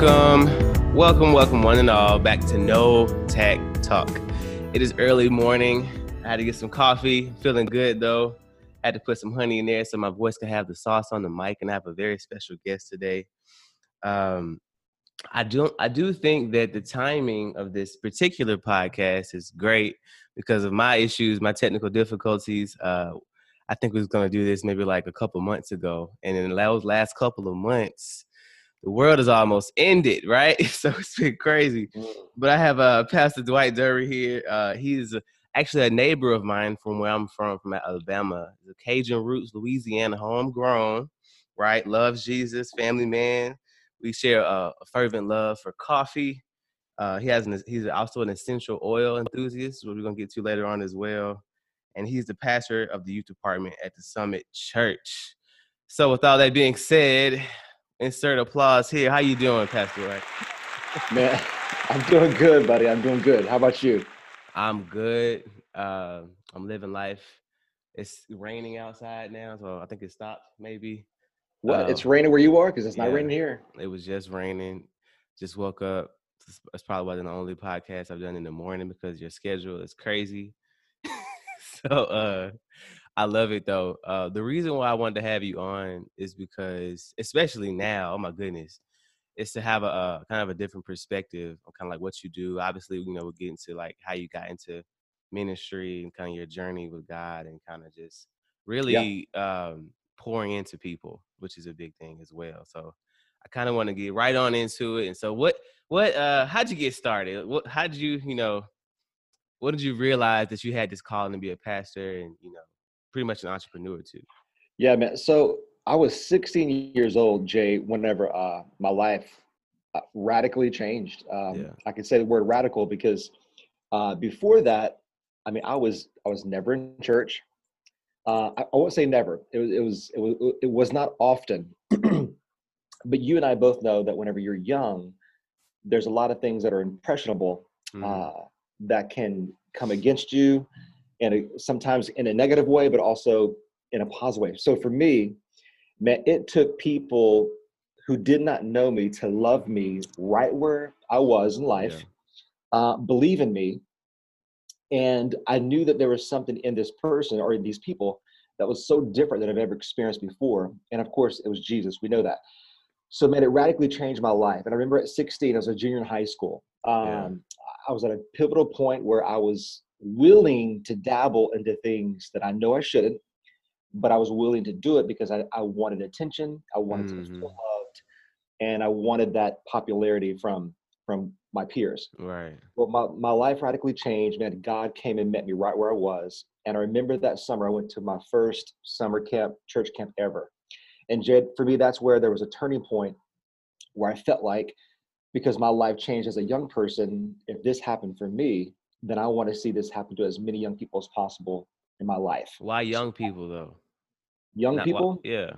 Welcome, welcome, welcome, one and all, back to No Tact Talk. It is early morning. I had to get some coffee. Feeling good though. I had to put some honey in there so my voice could have the sauce on the mic. And I have a very special guest today. Um, I do I do think that the timing of this particular podcast is great because of my issues, my technical difficulties. Uh, I think we was gonna do this maybe like a couple months ago, and in those last couple of months, the world is almost ended, right? So it's been crazy. Mm. But I have uh, Pastor Dwight Derouen here. Uh, he's actually a neighbor of mine from where I'm from, from Alabama. The Cajun roots, Louisiana, homegrown, right? Loves Jesus, family man. We share a, a fervent love for coffee. Uh, he has an, he's also an essential oil enthusiast, which we're gonna get to later on as well. And he's the pastor of the youth department at the Summit Church. So, with all that being said, insert applause here. How you doing, Pastor Dwight? Man, I'm doing good, buddy. I'm doing good. How about you? I'm good. Uh, I'm living life. It's raining outside now, so I think it stopped. Maybe. What? Um, it's raining where you are because it's not yeah, raining here. It was just raining. Just woke up. It's probably wasn't the only podcast I've done in the morning because your schedule is crazy. so uh, I love it though. Uh, the reason why I wanted to have you on is because, especially now, oh my goodness, is to have a, a kind of a different perspective on kind of like what you do. Obviously, you know, we'll get into like how you got into ministry and kind of your journey with God and kind of just really yeah. um, pouring into people, which is a big thing as well. So I kind of want to get right on into it. And so, what, what, uh, how'd you get started? What, how'd you, you know, what did you realize that you had this calling to be a pastor and you know pretty much an entrepreneur too. Yeah, man. So I was 16 years old, Jay, whenever uh, my life uh, radically changed. Um, yeah. I can say the word radical because uh, before that, I mean, I was I was never in church. Uh, I, I won't say never. It was it was it was it was not often. but you and I both know that whenever you're young, there's a lot of things that are impressionable mm. that can come against you and sometimes in a negative way, but also in a positive way. So for me, man, it took people who did not know me to love me right where I was in life, yeah. uh, believe in me, and I knew that there was something in this person or in these people that was so different than I've ever experienced before. And of course, it was Jesus. We know that. So, man, it radically changed my life. And I remember at 16, I was a junior in high school. Um, yeah. I was at a pivotal point where I was willing to dabble into things that I know I shouldn't, but I was willing to do it because I, I wanted attention, I wanted mm-hmm. to feel mm-hmm. loved, and I wanted that popularity from from my peers. Right. Well, my, my life radically changed. Man, God came and met me right where I was. And I remember that summer I went to my first summer camp, church camp ever. And Jay, for me, that's where there was a turning point where I felt like because my life changed as a young person, if this happened for me, then I want to see this happen to as many young people as possible in my life. Why young people though? Young Not, people? Why, yeah.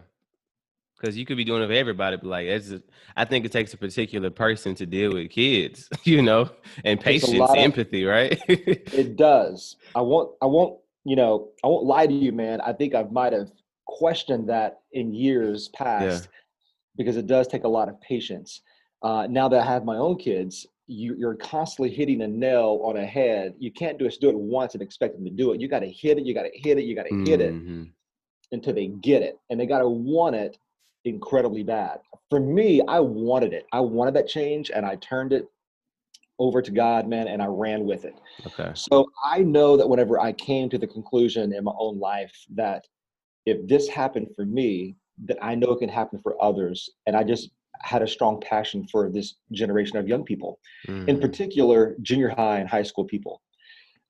Because you could be doing it for everybody, but like it's a, I think it takes a particular person to deal with kids, you know, and patience, empathy, right? it does. I won't I won't, you know, I won't lie to you, man. I think I might have questioned that in years past yeah. because it does take a lot of patience. Uh, now that I have my own kids, you, you're constantly hitting a nail on a head. You can't just do it once and expect them to do it. You got to hit it. You got to hit it. You got to mm-hmm. hit it mm-hmm. until they get it, and they got to want it incredibly bad. For me, I wanted it. I wanted that change, and I turned it over to God, man, and I ran with it. Okay. So I know that whenever I came to the conclusion in my own life that if this happened for me, that I know it can happen for others, and I just had a strong passion for this generation of young people, mm. in particular, junior high and high school people.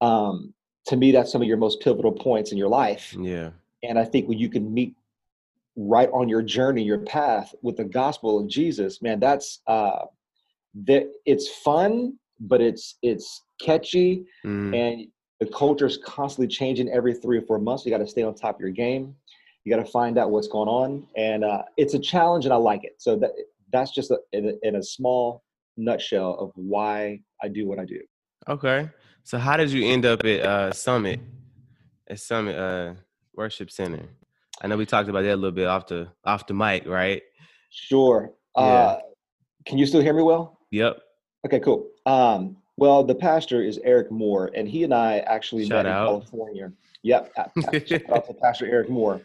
Um, to me, that's some of your most pivotal points in your life. Yeah. And I think when you can meet right on your journey, your path with the gospel of Jesus, man, that's uh, that it's fun, but it's it's catchy, mm. and the culture is constantly changing every three or four months. You got to stay on top of your game. You got to find out what's going on, and uh, it's a challenge, and I like it. So that that's just a, in, a, in a small nutshell of why I do what I do. Okay. So how did you end up at uh, Summit, at Summit uh, Worship Center? I know we talked about that a little bit off the off the mic, right? Sure. Yeah. Uh, Can you still hear me well? Yep. Okay, cool. Um, well, the pastor is Eric Moore, and he and I actually Shout met out. in California. Yep. Shout out to Pastor Eric Moore.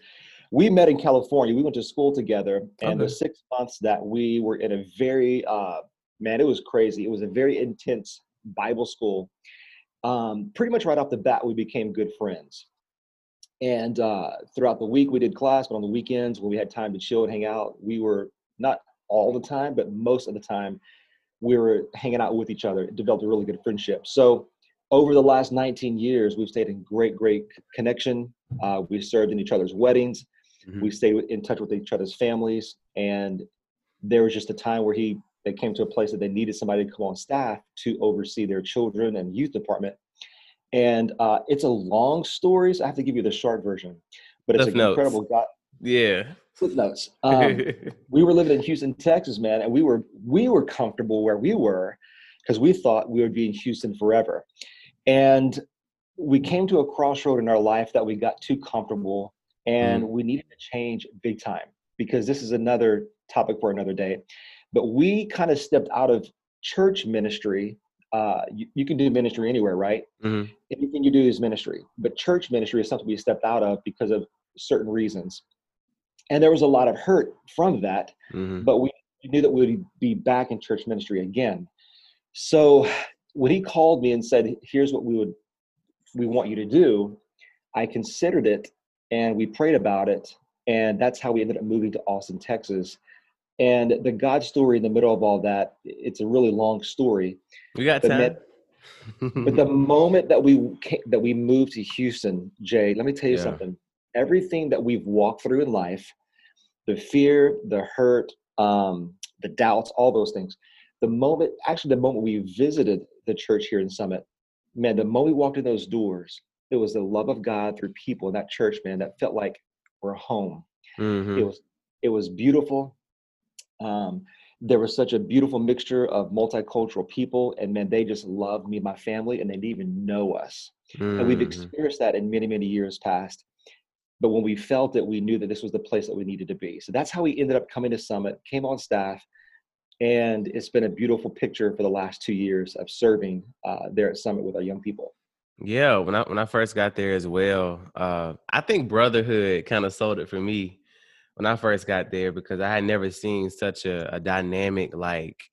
We met in California. We went to school together, and the six months that we were in a very uh, man, it was crazy. It was a very intense Bible school. Um, pretty much right off the bat, we became good friends. And uh, throughout the week, we did class, but on the weekends, when we had time to chill and hang out, we were not all the time, but most of the time, we were hanging out with each other. It developed a really good friendship. So, over the last 19 years, we've stayed in great, great connection. Uh, we served in each other's weddings. Mhm. We stayed in touch with each other's families. And there was just a time where he they came to a place that they needed somebody to come on staff to oversee their children and youth department. And uh, it's a long story, so I have to give you the short version. But it's Cliff an notes. incredible God Yeah. footnotes. Um, we were living in Houston, Texas, man, and we were we were comfortable where we were because we thought we would be in Houston forever. And we came to a crossroad in our life that we got too comfortable and we needed to change big time because this is another topic for another day. But we kind of stepped out of church ministry. Uh, you, you can do ministry anywhere, right? Mhm. Anything you do is ministry. But church ministry is something we stepped out of because of certain reasons. And there was a lot of hurt from that Mhm. but we knew that we would be back in church ministry again. So when he called me and said, "Here's what we would we want you to do," I considered it and we prayed about it, and that's how we ended up moving to Austin, Texas. And the God story in the middle of all that, it's a really long story. We got But time. But the moment that we ca- that we moved to Houston, Jay, let me tell you Yeah. something. Everything that we've walked through in life, the fear, the hurt, um, the doubts, all those things. The moment, actually, the moment we visited the church here in Summit, man, the moment we walked in those doors, it was the love of God through people in that church, man, that felt like we're home. Mhm. It was it was beautiful. Um, there was such a beautiful mixture of multicultural people, and man, they just loved me and my family, and they didn't even know us. And we've Mhm. experienced that in many, many years past. But when we felt it, we knew that this was the place that we needed to be. So that's how we ended up coming to Summit, came on staff, and it's been a beautiful picture for the last two years of serving uh, there at Summit with our young people. Yeah, when I when I first got there as well, uh, I think brotherhood kind of sold it for me when I first got there because I had never seen such a, a dynamic like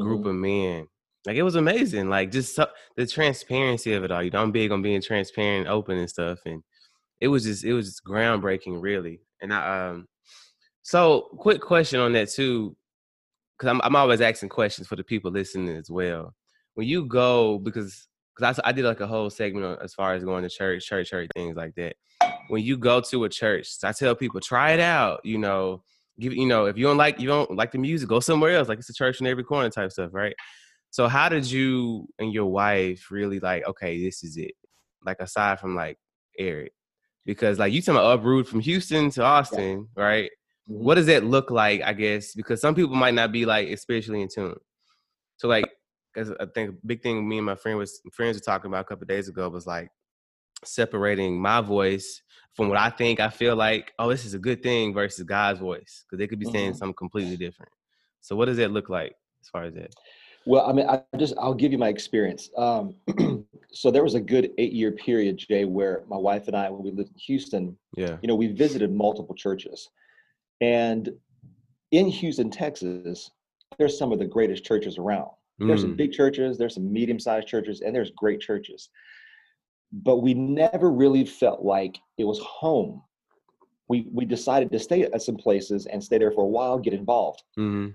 group Mhm. of men. Like it was amazing, like just so, the transparency of it all. You know, I'm big on being transparent, open, and stuff, and it was just it was just groundbreaking, really. And I um, so quick question on that too, because I'm I'm always asking questions for the people listening as well. When you go, because because I, I did like a whole segment on, as far as going to church, church, church, things like that. When you go to a church, I tell people try it out. You know, give you know if you don't like you don't like the music, go somewhere else. Like it's a church in every corner type stuff, right? So how did you and your wife really like? Okay, this is it. Like aside from like Eric, because like you talking about uproot from Houston to Austin, right? Mhm. What does that look like? I guess because some people might not be like especially in tune. So like, because I think a big thing me and my friend was friends were talking about a couple of days ago was like separating my voice from what I think I feel like. Oh, this is a good thing versus God's voice because they could be saying Mhm. something completely different. So what does that look like as far as that? Well, I mean, I just I'll give you my experience. Um, so there was a good eight-year period, Jay, where my wife and I, when we lived in Houston, Yeah. you know, we visited multiple churches, and in Houston, Texas, there's some of the greatest churches around. There's some Mm. big churches, there's some medium-sized churches, and there's great churches. But we never really felt like it was home. We we decided to stay at some places and stay there for a while, get involved. hmm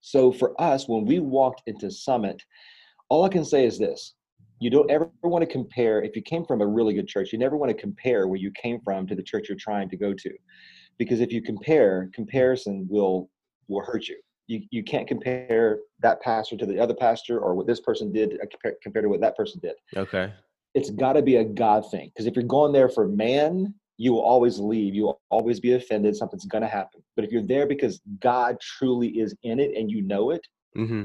So for us, when we walked into Summit, all I can say is this. You don't ever want to compare, if you came from a really good church, you never want to compare where you came from to the church you're trying to go to. Because if you compare, comparison will will hurt you. You, you can't compare that pastor to the other pastor or what this person did compare, compared to what that person did. Okay. It's got to be a God thing. Because if you're going there for man, you will always leave. You will always be offended. Something's going to happen. But if you're there because God truly is in it and you know it, hmm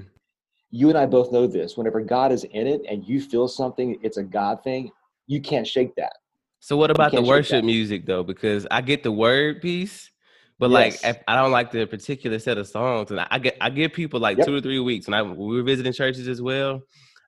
you and I both know this. Whenever God is in it and you feel something, it's a God thing, you can't shake that. So what about the worship music though? Because I get the word piece, But yes. like, I don't like the particular set of songs, and I get I give people like yep. two or three weeks. And I we were visiting churches as well.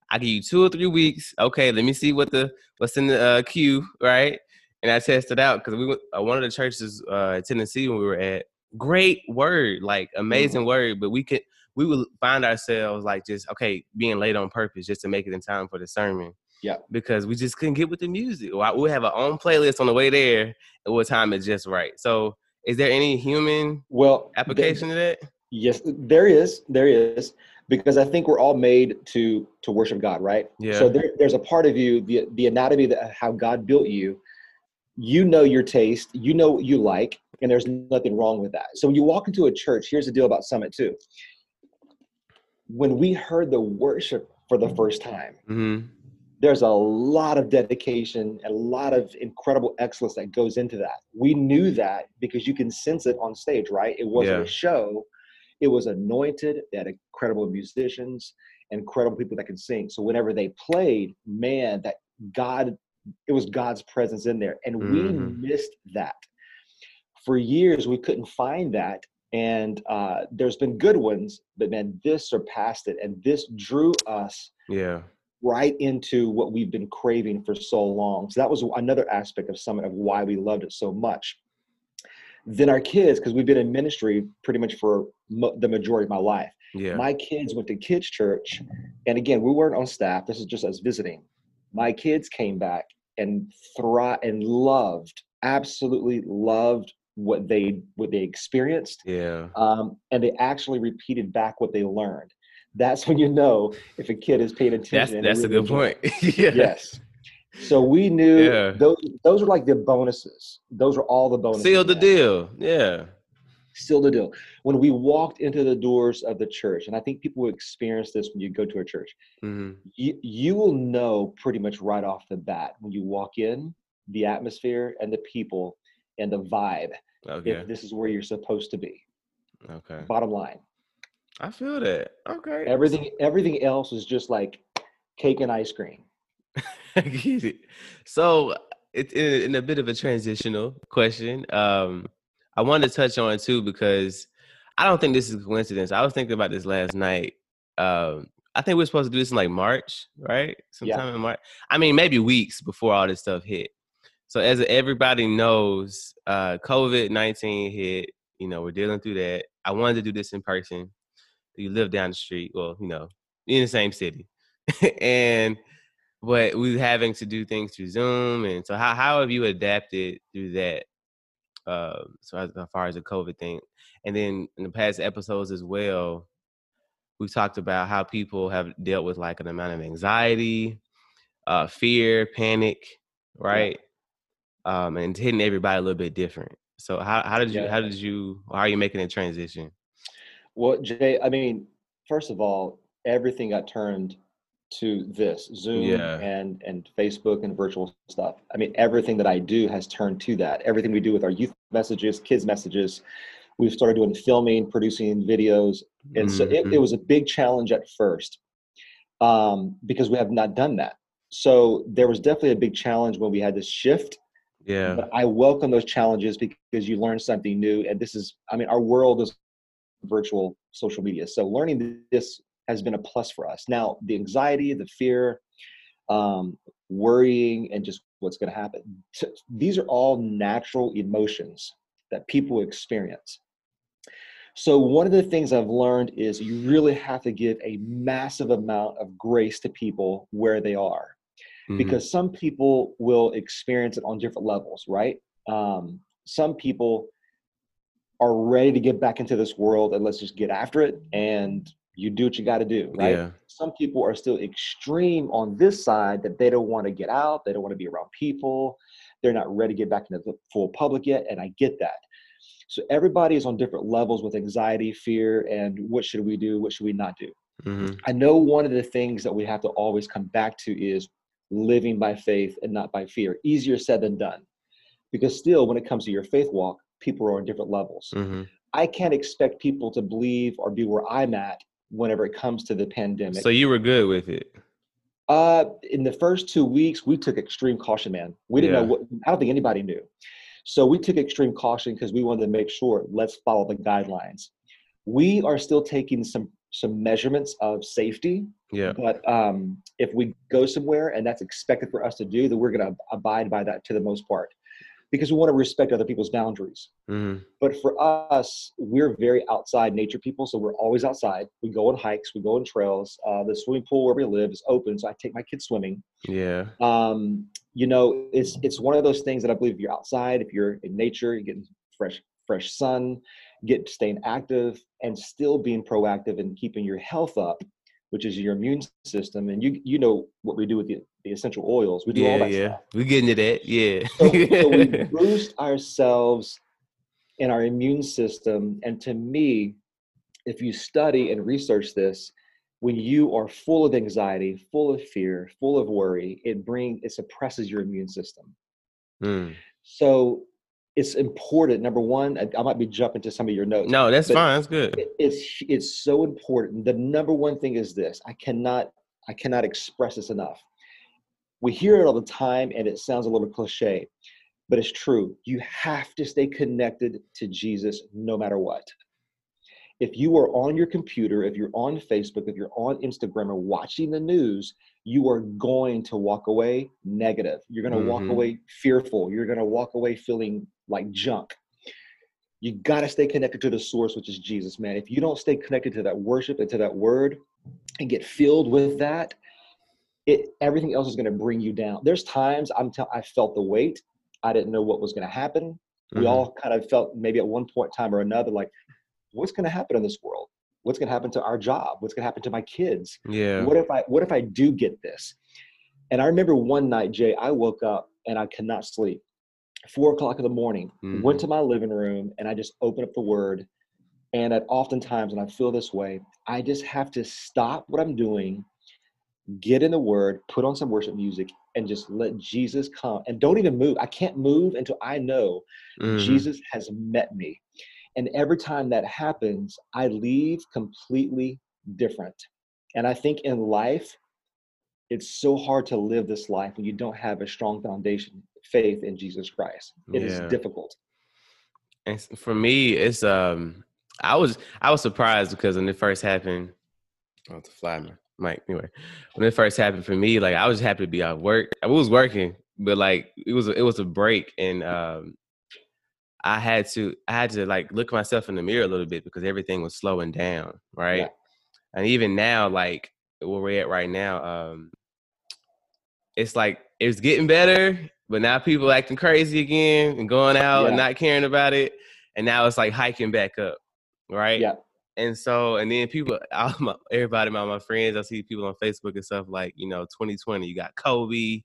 I give you two or three weeks. Okay, let me see what the what's in the uh, queue, right? And I tested out because we went uh, one of the churches uh, in Tennessee when we were at. Great word, like amazing mm. word, but we could we would find ourselves like just okay being late on purpose just to make it in time for the sermon. Yeah, because we just couldn't get with the music. We have our own playlist on the way there, and what time is just right. So, is there any human well application there, to that? Yes, there is. There is because I think we're all made to to worship God, right? Yeah. So there, there's a part of you, the the anatomy that how God built you. You know your taste, you know what you like, and there's nothing wrong with that. So when you walk into a church, here's the deal about Summit too. When we heard the worship for the first time, mm-hmm. There's a lot of dedication, a lot of incredible excellence that goes into that. We knew that because you can sense it on stage, right? It wasn't yeah. a show it was anointed. They had incredible musicians, incredible people that can sing. So whenever they played, man, that God, it was God's presence in there. And mm-hmm. we missed that. For years, we couldn't find that. And uh, there's been good ones, but man, this surpassed it. And this drew us yeah right into what we've been craving for so long. So that was another aspect of Summit of why we loved it so much. Then our kids because we've been in ministry pretty much for mo- the majority of my life. Yeah. my kids went to kids church and again we weren't on staff. This is just us visiting. My kids came back and thrive and loved absolutely loved what they what they experienced. Yeah. Um, and they actually repeated back what they learned that's when you know if a kid is paying attention that's, that's a good point yeah. yes so we knew yeah. those those are like the bonuses. Those are all the bonuses. Seal the deal. Yeah. Seal the deal. When we walked into the doors of the church, and I think people will experience this when you go to a church, mm-hmm. you, you will know pretty much right off the bat when you walk in the atmosphere and the people and the vibe okay. if this is where you're supposed to be. Okay. Bottom line. I feel that. Okay. Everything everything else is just like cake and ice cream. so it's in, in, a bit of a transitional question. Um, I wanted to touch on it too because I don't think this is a coincidence. I was thinking about this last night. Um, I think we are supposed to do this in like March, right? Sometime yeah. in March. I mean, maybe weeks before all this stuff hit. So as everybody knows, uh, COVID nineteen hit. You know, we're dealing through that. I wanted to do this in person. You live down the street. Well, you know, in the same city, and but we are having to do things through Zoom, and so how how have you adapted through that? Uh, so as, as far as the COVID thing, and then in the past episodes as well, we've talked about how people have dealt with like an amount of anxiety, uh, fear, panic, right? Yeah. Um, and hitting everybody a little bit different. So how how did you yeah. how did you how are you making a transition? Well, Jay, I mean, first of all, everything got turned to this zoom yeah. and and facebook and virtual stuff i mean everything that i do has turned to that everything we do with our youth messages kids messages we've started doing filming producing videos and mm-hmm. so it, it, mm-hmm. was a big challenge at first um, because we have not done that so there was definitely a big challenge when we had this shift yeah but i welcome those challenges because you learn something new and this is i mean our world is virtual social media so learning this has been a plus for us. Now, the anxiety, the fear, um, worrying, and just what's going to happen. These are all natural emotions that people experience. So, one of the things I've learned is you really have to give a massive amount of grace to people where they are. Mm-hmm. Because some people will experience it on different levels, right? Um, some people are ready to get back into this world and let's just get after it. And you do what you got to do, right? Yeah. Some people are still extreme on this side that they don't want to get out, they don't want to be around people, they're not ready to get back into the full public yet, and I get that. So everybody is on different levels with anxiety, fear, and what should we do? What should we not do? Mm-hmm. I know one of the things that we have to always come back to is living by faith and not by fear. Easier said than done. Because still, when it comes to your faith walk, people are on different levels. Mm-hmm. I can't expect people to believe or be where I'm at whenever it comes to the pandemic. So you were good with it. Uh, in the first two weeks, we took extreme caution, man. We didn't yeah. know what. I don't think anybody knew. So we took extreme caution because we wanted to make sure let's follow the guidelines. We are still taking some some measurements of safety. Yeah. But um, if we go somewhere and that's expected for us to do, then we're going to abide by that to the most part because we want to respect other people's boundaries. Mm-hmm. But for us, we're very outside nature people, so we're always outside. We go on hikes, we go on trails. Uh, the swimming pool where we live is open, so I take my kids swimming. Yeah. Um, you know, it's it's one of those things that I believe if you're outside, if you're in nature, you're getting fresh fresh sun, get staying active, and still being proactive and keeping your health up which is your immune system. And you you know what we do with the, the essential oils. We do yeah, all that yeah. stuff. We're getting to that. Yeah. So, so we boost ourselves and our immune system. And to me, if you study and research this, when you are full of anxiety, full of fear, full of worry, it brings it suppresses your immune system. Mm. So it's important. Number one, I, I, might be jumping to some of your notes. No, that's fine. That's good. It, it's it's so important. The number one thing is this. I cannot I cannot express this enough. We hear it all the time, and it sounds a little cliche, but it's true. You have to stay connected to Jesus no matter what. If you are on your computer, if you're on Facebook, if you're on Instagram or watching the news, you are going to walk away negative. You're going to mm-hmm. walk away fearful. You're going to walk away feeling like junk. You got to stay connected to the source, which is Jesus, man. If you don't stay connected to that worship and to that word and get filled with that, it everything else is going to bring you down. There's times I'm t- I felt the weight. I didn't know what was going to happen. Mm-hmm. We all kind of felt maybe at one point time or another like, what's going to happen in this world? What's going to happen to our job? What's going to happen to my kids? Yeah. What if I what if I do get this? And I remember one night, Jay, I woke up and I could not sleep four o'clock in the morning, mm-hmm. went to my living room and I just opened up the word. And at oftentimes, and I feel this way, I just have to stop what I'm doing, get in the word, put on some worship music, and just let Jesus come. And don't even move. I can't move until I know mm-hmm. Jesus has met me. And every time that happens, I leave completely different. And I think in life, it's so hard to live this life when you don't have a strong foundation faith in jesus christ It yeah. is difficult and for me it's um i was i was surprised because when it first happened oh the fly Mike. Anyway, when it first happened for me, like I was happy to be at work. I was working, but like it was it was a break, and um, I had to I had to like look myself in the mirror a little bit because everything was slowing down, right? Yeah. And even now, like where we're at right now, um, it's like it's getting better, but now people acting crazy again and going out yeah. and not caring about it, and now it's like hiking back up, right? Yeah. And so, and then people, all my, everybody, my my friends, I see people on Facebook and stuff like, you know, 2020, you got Kobe,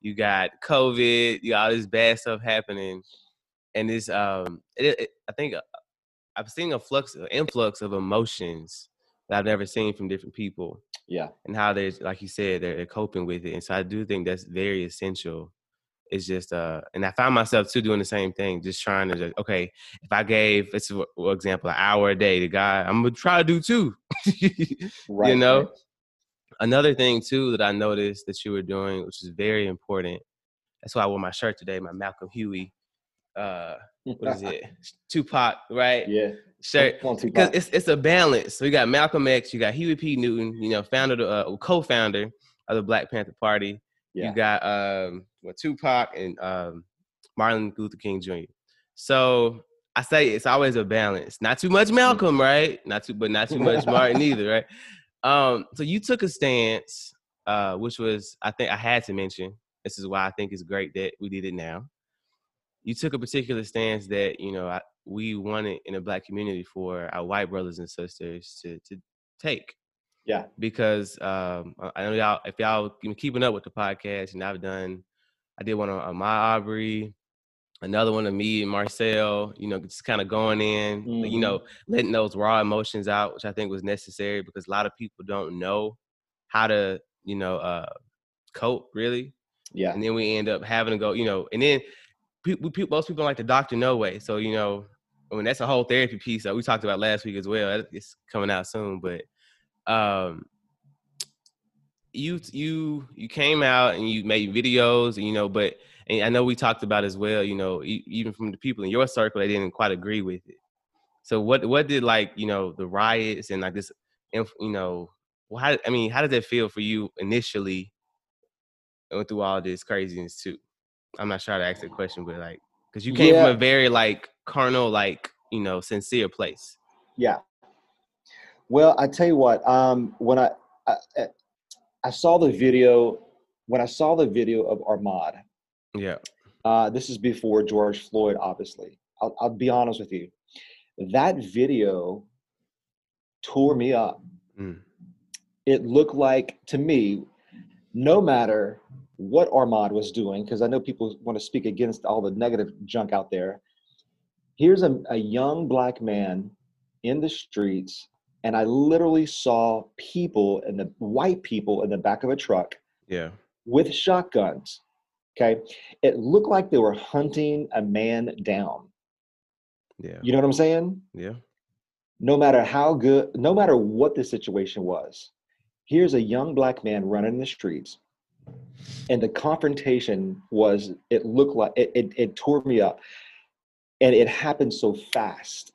you got COVID, you got all this bad stuff happening, and this, um, it, it, I think uh, I've seen a flux, an influx of emotions that I've never seen from different people. Yeah. And how they're, like you said, they're, they're coping with it. And so I do think that's very essential. It's just, uh, and I found myself too doing the same thing, just trying to, just, okay, if I gave, let's for example, an hour a day to God, I'm gonna try to do two. right, you know. Right. Another thing too that I noticed that you were doing, which is very important. That's why I wore my shirt today, my Malcolm Huey. Uh, what is it? Tupac, right? Yeah shirt because it's it's a balance. So you got Malcolm X, you got Huey P. Newton, you know, founder, uh, co-founder of the Black Panther Party. Yeah. You got um, well, Tupac and um, Martin Luther King Jr. So I say it's always a balance. Not too much Malcolm, mm-hmm. right? Not too, but not too much Martin either, right? Um, so you took a stance, uh, which was I think I had to mention. This is why I think it's great that we did it now. You took a particular stance that you know I, we wanted in a black community for our white brothers and sisters to to take. Yeah. Because um, I know y'all, if y'all been keeping up with the podcast, and I've done, I did one on, on my Aubrey, another one of me and Marcel. You know, just kind of going in, mm-hmm. you know, letting those raw emotions out, which I think was necessary because a lot of people don't know how to, you know, uh, cope really. Yeah. And then we end up having to go, you know, and then people, most people like the doctor no way. So you know, I mean, that's a whole therapy piece that we talked about last week as well. It's coming out soon, but um, you you you came out and you made videos, and you know, but and I know we talked about as well. You know, even from the people in your circle, they didn't quite agree with it. So what what did like you know the riots and like this, you know, how I mean, how did that feel for you initially? Going through all this craziness too. I'm not sure how to ask that question, but like, because you came yeah. from a very like carnal, like you know, sincere place. Yeah. Well, I tell you what. Um, when I, I I saw the video, when I saw the video of Ahmaud. Yeah. Uh, this is before George Floyd, obviously. I'll, I'll be honest with you. That video tore me up. Mm. It looked like to me, no matter what Ahmaud was doing, because I know people want to speak against all the negative junk out there. Here's a, a young black man in the streets, and I literally saw people and the white people in the back of a truck. Yeah. With shotguns. Okay. It looked like they were hunting a man down. Yeah. You know what I'm saying? Yeah. No matter how good, no matter what the situation was, here's a young black man running in the streets and the confrontation was it looked like it, it, it tore me up and it happened so fast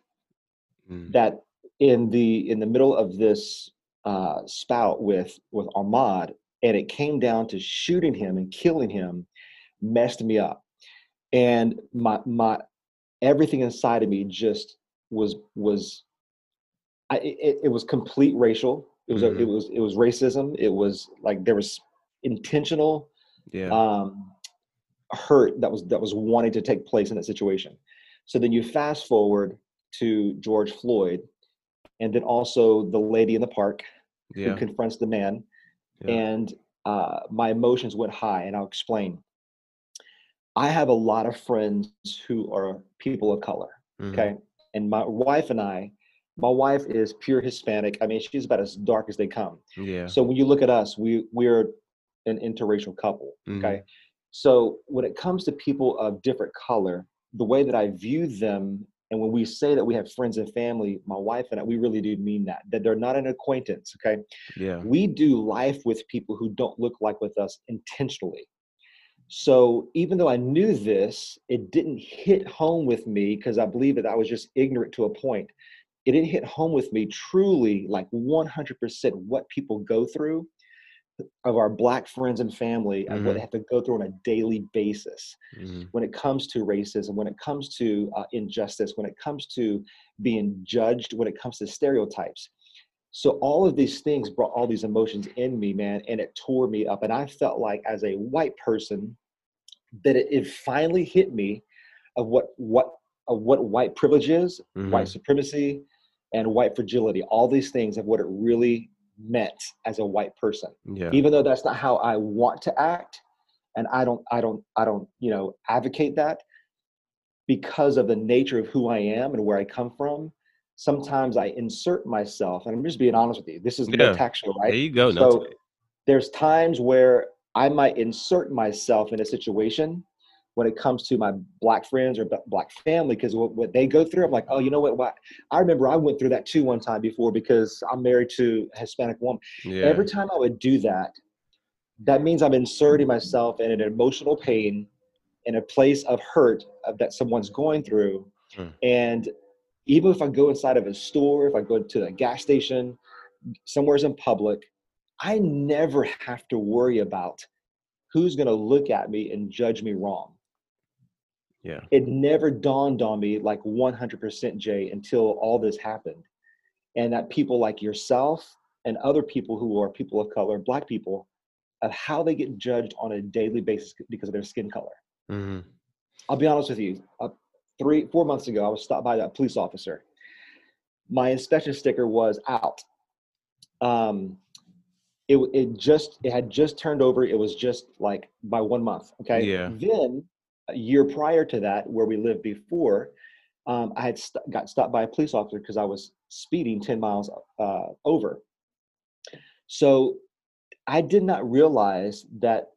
mm. that in the in the middle of this uh, spout with with Ahmaud, and it came down to shooting him and killing him, messed me up, and my my everything inside of me just was was I, it, it was complete racial. It was mm-hmm. a, it was it was racism. It was like there was intentional yeah. um, hurt that was that was wanting to take place in that situation. So then you fast forward to George Floyd, and then also the lady in the park yeah. who confronts the man, yeah. and uh, my emotions went high, and I'll explain. I have a lot of friends who are people of color. Mm-hmm. Okay, and my wife and I, my wife is pure Hispanic. I mean, she's about as dark as they come. Yeah. So when you look at us, we we're an interracial couple. Mm-hmm. Okay. So when it comes to people of different color, the way that I view them, and when we say that we have friends and family, my wife and I, we really do mean that, that they're not an acquaintance. Okay. Yeah. We do life with people who don't look like with us intentionally. So even though I knew this, it didn't hit home with me because I believe that I was just ignorant to a point. It didn't hit home with me truly, like 100% what people go through of our black friends and family and mm-hmm. what they have to go through on a daily basis mm-hmm. when it comes to racism when it comes to uh, injustice when it comes to being judged when it comes to stereotypes so all of these things brought all these emotions in me man and it tore me up and i felt like as a white person that it, it finally hit me of what what of what white privilege is mm-hmm. white supremacy and white fragility all these things of what it really meant as a white person yeah. even though that's not how i want to act and i don't i don't i don't you know advocate that because of the nature of who i am and where i come from sometimes i insert myself and i'm just being honest with you this is yeah. No Tact show right there you go so no there's times where i might insert myself in a situation when it comes to my black friends or black family because what, what, they go through i'm like oh you know what, what i remember i went through that too one time before because i'm married to a hispanic woman yeah. every time i would do that that means i'm inserting myself in an emotional pain in a place of hurt of, that someone's going through hmm. and even if i go inside of a store if i go to a gas station somewhere's in public i never have to worry about who's going to look at me and judge me wrong yeah. It never dawned on me like 100% Jay until all this happened. And that people like yourself and other people who are people of color, black people, of how they get judged on a daily basis because of their skin color. Mm-hmm. I'll be honest with you. Uh, three, four months ago, I was stopped by a police officer. My inspection sticker was out. Um, it, it just it had just turned over. It was just like by one month. Okay. Yeah. Then a year prior to that, where we lived before, um, I had st- got stopped by a police officer because I was speeding 10 miles uh, over. So I did not realize that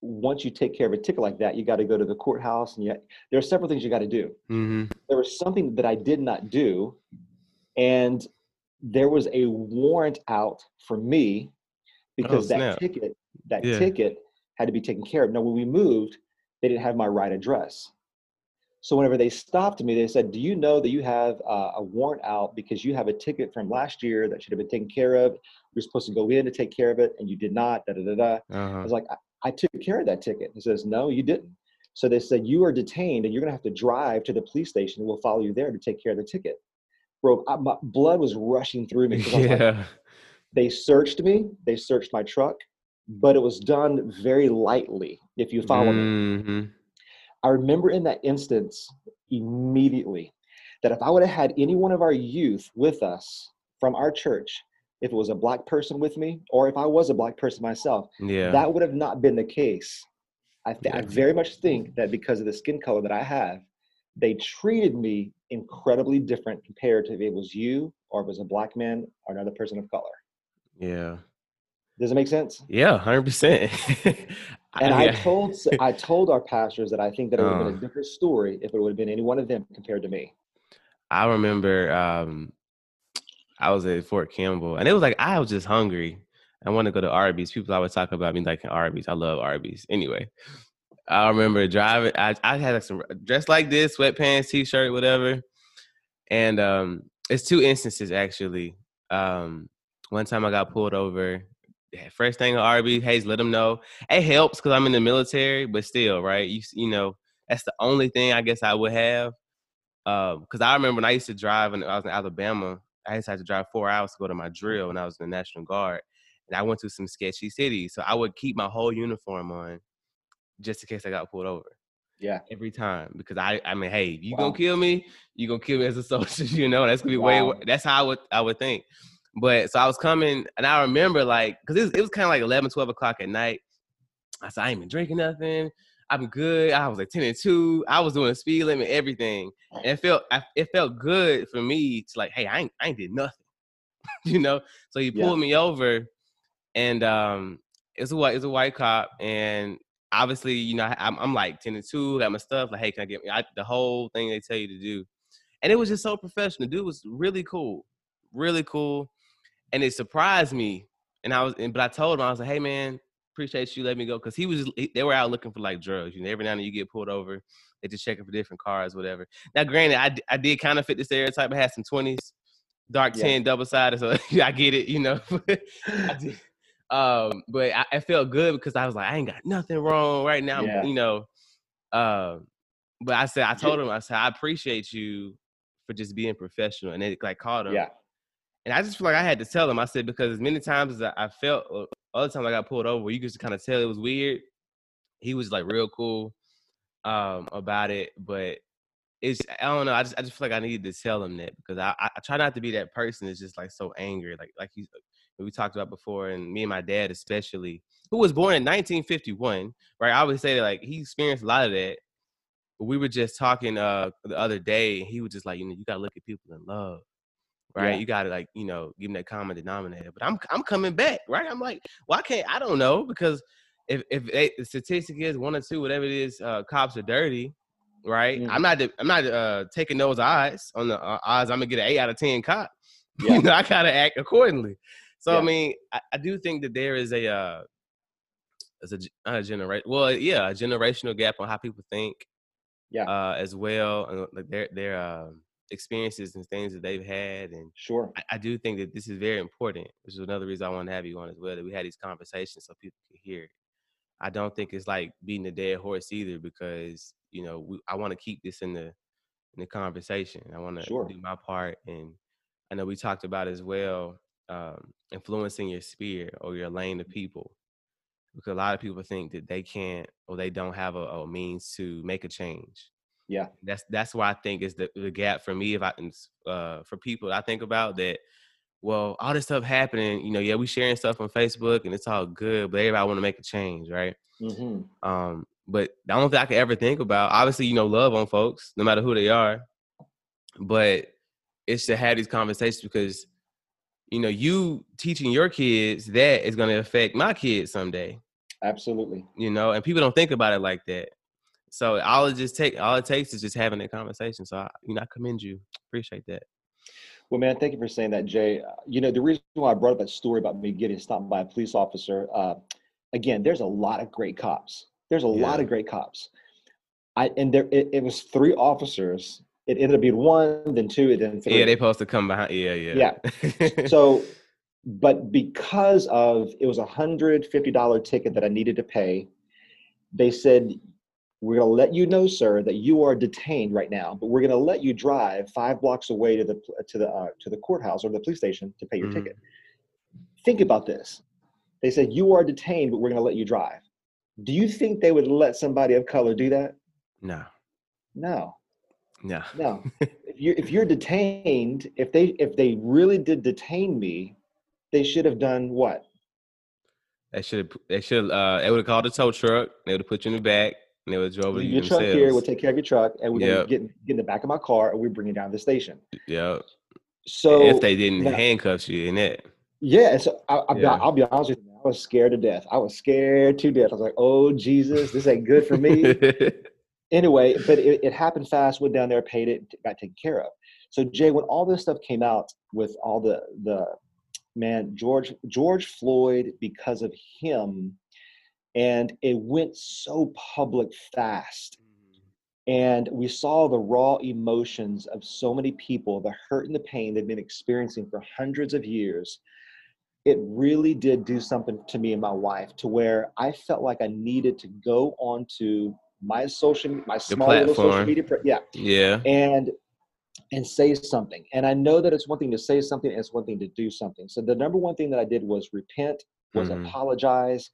once you take care of a ticket like that, you got to go to the courthouse, and yet there are several things you got to do. Mm-hmm. There was something that I did not do, and there was a warrant out for me because oh, that ticket, that yeah. ticket had to be taken care of. Now, when we moved, they didn't have my right address. So whenever they stopped me, they said, "Do you know that you have uh, a warrant out because you have a ticket from last year that should have been taken care of? You're supposed to go in to take care of it, and you did not." Da da da da. Uh-huh. I was like, I, "I took care of that ticket." He says, "No, you didn't." So they said, "You are detained, and you're going to have to drive to the police station. We'll follow you there to take care of the ticket." Bro, I, my blood was rushing through me. yeah. Like, they searched me. They searched my truck, but it was done very lightly. If you follow mm-hmm. me, I remember in that instance immediately that if I would have had any one of our youth with us from our church, if it was a black person with me, or if I was a black person myself, yeah. that would have not been the case. I, th- yeah. I very much think that because of the skin color that I have, they treated me incredibly different compared to if it was you or if it was a black man or another person of color. Yeah. Does it make sense? Yeah, hundred percent. And I told I told our pastors that I think that it would have been a uh. different story if it would have been any one of them compared to me. I remember um, I was at Fort Campbell, and it was like I was just hungry. I want to go to Arby's. People always talk about me like Arby's. I love Arby's. Anyway, I remember driving. I I had like some dressed like this, sweatpants, t-shirt, whatever. And um, it's two instances actually. Um, one time I got pulled over. First thing at Arby's, hey, let them know. It helps because I'm in the military, but still, right? You you know, that's the only thing I guess I would have. Because um, I remember when I used to drive and I was in Alabama, I used to have to drive four hours to go to my drill when I was in the National Guard. And I went to some sketchy cities. So I would keep my whole uniform on just in case I got pulled over. Yeah. Every time. Because I I mean, hey, you wow. gonna kill me, you gonna kill me as a soldier, you know, that's gonna be wow. way that's how I would I would think. But so I was coming, and I remember like, cause it was, it was kind of like 11, 12 o'clock at night. I said, I ain't been drinking nothing. I'm good. I was like 10 and 2. I was doing speed limit, everything. And it felt I, it felt good for me to like, hey, I ain't I ain't did nothing. you know? So he pulled yeah. me over and um it's a white it's a white cop and obviously, you know, I'm, I'm like 10 and 2, got my stuff, like, hey, can I get me I, the whole thing they tell you to do. And it was just so professional. Dude was really cool. Really cool and it surprised me. And I was, but I told him I was like, "Hey, man, appreciate you letting me go," because he was. They were out looking for like drugs. You know, every now and then you get pulled over. They just checking for different cars, whatever. Now, granted, I I did kind of fit the stereotype. I had some twenties, dark yeah. ten, double sided, so I get it. You know, um, but I, I, felt good because I was like, I ain't got nothing wrong right now. Yeah. You know, um, but I said, I told him, I said, I appreciate you for just being professional, and they like called him. Yeah and I just feel like I had to tell him. I said because as many times as I felt, uh, other times I got pulled over, you could just kind of tell it was weird. He was like real cool um, about it, but it's I don't know. I just I just feel like I needed to tell him that because I, I try not to be that person that's just like so angry, like like he's we talked about before, and me and my dad especially, who was born in 1951, right? I would say that like he experienced a lot of that. But we were just talking uh the other day, and he was just like, you know, you gotta look at people in love right? Yeah. You got to like, you know, give them that common denominator. But I'm I'm coming back, right? I'm like, why can't I don't know because if if they, the statistic is one or two, whatever it is, uh, cops are dirty, right? Mm-hmm. I'm not I'm not uh, taking those odds on the uh, odds. I'm gonna get an eight out of ten cop. Yeah. you know, I gotta act accordingly. So yeah. I mean, I, I, do think that there is a uh, as a, a generation. Well, yeah, a generational gap on how people think. Yeah. Uh, as well, and like they're they're um, experiences and things that they've had. And sure, I, I, do think that this is very important, which is another reason I want to have you on as well. That we had these conversations so people can hear it. I don't think it's like beating a dead horse either, because you know we, I want to keep this in the in the conversation. I want to sure. do my part, and I know we talked about as well um, influencing your sphere or your lane of people because a lot of people think that they can't or they don't have a, a means to make a change yeah. That's that's why I think is the, the gap for me if I uh for people I think about that well, all this stuff happening, you know, yeah, we sharing stuff on Facebook and it's all good, but everybody want to make a change, right? Mm-hmm. Um, but the only thing I could ever think about, obviously, you know, love on folks, no matter who they are, but it's to have these conversations because, you know, you teaching your kids that is going to affect my kids someday. Absolutely. You know, and people don't think about it like that. So all it just take all it takes is just having that conversation. So I, you know, I commend you. Appreciate that. Well, man, thank you for saying that, Jay. Uh, you know, the reason why I brought up that story about me getting stopped by a police officer, uh, again, there's a lot of great cops. There's a yeah. lot of great cops. I and there it, it was three officers. It ended up being one, then two, and then three. Yeah, they supposed to come behind. Yeah, yeah. Yeah. so, but because of it was a hundred fifty dollar ticket that I needed to pay, they said we're going to let you know, sir, that you are detained right now, but we're going to let you drive five blocks away to the to the uh, to the courthouse or the police station to pay your mm-hmm. ticket. Think about this. They said you are detained, but we're going to let you drive. Do you think they would let somebody of color do that? No. No. No. No. if you if you're detained, if they if they really did detain me, they should have done what? They should have. they should uh they would have called a tow truck. They would have put you in the back and they would drove you. Your truck here We'll take care of your truck, and we're yep. gonna get, get in the back of my car, and we bring you down to the station. Yeah. So if they didn't now, handcuff you in it. Yeah, so I, will yeah. be honest with you, I was scared to death. I was scared to death. I was like, "Oh Jesus, this ain't good for me." anyway, but it, it, happened fast. Went down there, paid it, got taken care of. So Jay, when all this stuff came out with all the the man George George Floyd, because of him, and it went so public fast. Mm-hmm. and we saw the raw emotions of so many people the hurt and the pain they've been experiencing for hundreds of years. It really did do something to me and my wife to where i felt like i needed to go on to my social my small little social media yeah yeah. and and say something. And i know that it's one thing to say something and it's one thing to do something. So the number one thing that i did was repent was mm-hmm. apologize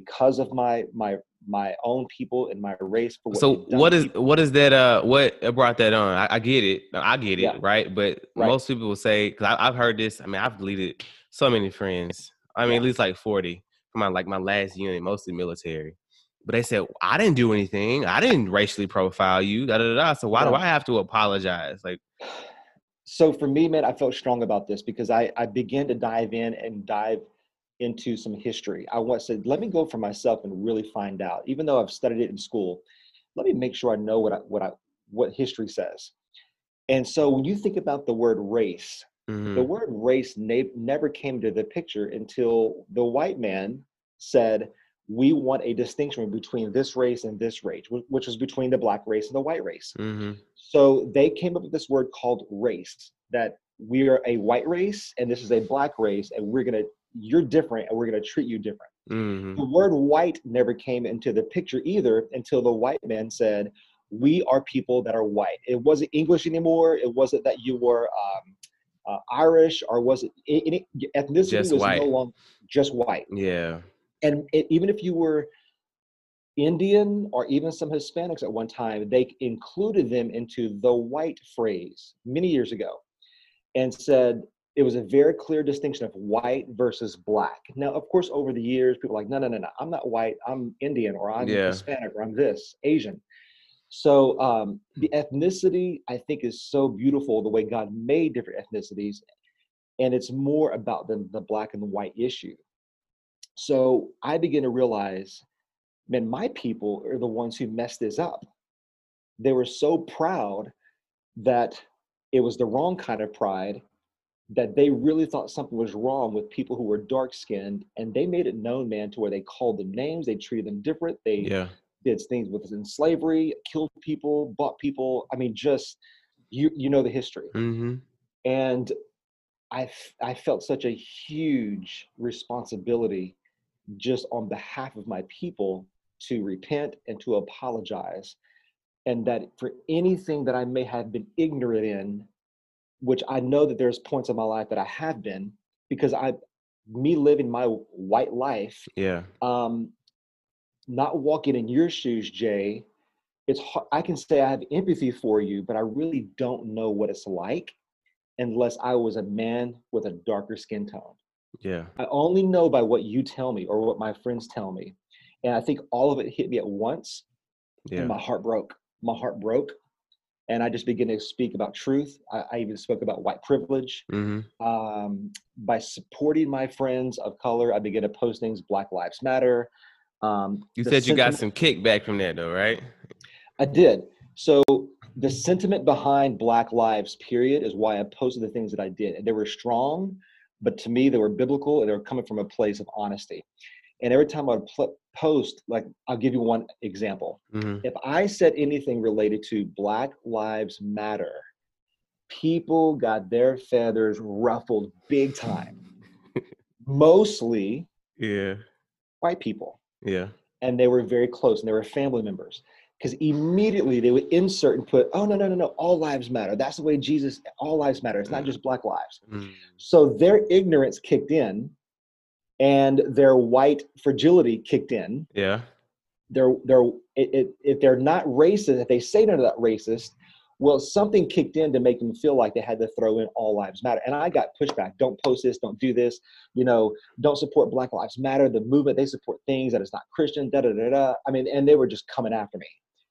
because of my my my own people and my race. What so what is what is that? Uh, what brought that on? I, I get it, I get it, yeah. right? But right. most people will say because I've heard this. I mean, I've deleted so many friends. I mean, yeah. at least like forty from my like my last unit, mostly military. But they said I didn't do anything. I didn't racially profile you. Da da da. So why do I have to apologize? Like. So for me, man, I felt strong about this because I I began to dive in and dive into some history. I want said, let me go for myself and really find out. Even though I've studied it in school, let me make sure I know what I, what I what history says. And so when you think about the word race, mm-hmm. the word race ne- never came to the picture until the white man said, "We want a distinction between this race and this race," which was between the black race and the white race. Mm-hmm. So they came up with this word called race. That we are a white race and this is a black race, and we're going to you're different and we're going to treat you different. Mm-hmm. The word white never came into the picture either until the white man said, We are people that are white. It wasn't English anymore. It wasn't that you were um, uh, Irish or was it any, ethnicity just was white. no longer just white. Yeah. And it, even if you were Indian or even some Hispanics at one time, they included them into the white phrase many years ago and said, it was a very clear distinction of white versus black. Now, of course, over the years, people are like, no, no, no, no, I'm not white. I'm Indian or I'm yeah. Hispanic or I'm this Asian. So um, the ethnicity, I think, is so beautiful the way God made different ethnicities, and it's more about the, the black and the white issue. So I begin to realize, man, my people are the ones who messed this up. They were so proud that it was the wrong kind of pride that they really thought something was wrong with people who were dark skinned and they made it known man to where they called them names they treated them different they yeah. did things within slavery killed people bought people i mean just you you know the history mm-hmm. and i i felt such a huge responsibility just on behalf of my people to repent and to apologize and that for anything that i may have been ignorant in which I know that there's points in my life that I have been because I, me living my white life. Yeah. Um, not walking in your shoes, Jay. It's hard, I can say I have empathy for you, but I really don't know what it's like unless I was a man with a darker skin tone. Yeah. I only know by what you tell me or what my friends tell me. And I think all of it hit me at once. Yeah. And my heart broke. My heart broke and I just began to speak about truth. I, I even spoke about white privilege. Mm-hmm. Um, by supporting my friends of color, I began to post things Black Lives Matter. Um, you said you got some kickback from that, though, right? I did. So the sentiment behind Black Lives, period, is why I posted the things that I did, and they were strong, but to me they were biblical and they were coming from a place of honesty. And every time I would pl- post, like I'll give you one example. Mm-hmm. If I said anything related to Black Lives Matter, people got their feathers ruffled big time. Mostly, yeah, white people. Yeah, and they were very close, and they were family members. Because immediately they would insert and put, "Oh no, no, no, no! All lives matter. That's the way Jesus. All lives matter. It's not mm. just Black lives." Mm. So their ignorance kicked in, and their white fragility kicked in. Yeah. They're they're it, it, if they're not racist, if they say they're not racist, well, something kicked in to make them feel like they had to throw in all lives matter. And I got pushback. Don't post this. Don't do this. You know, don't support Black Lives Matter. The movement they support things that is not Christian. Da da da da. I mean, and they were just coming after me,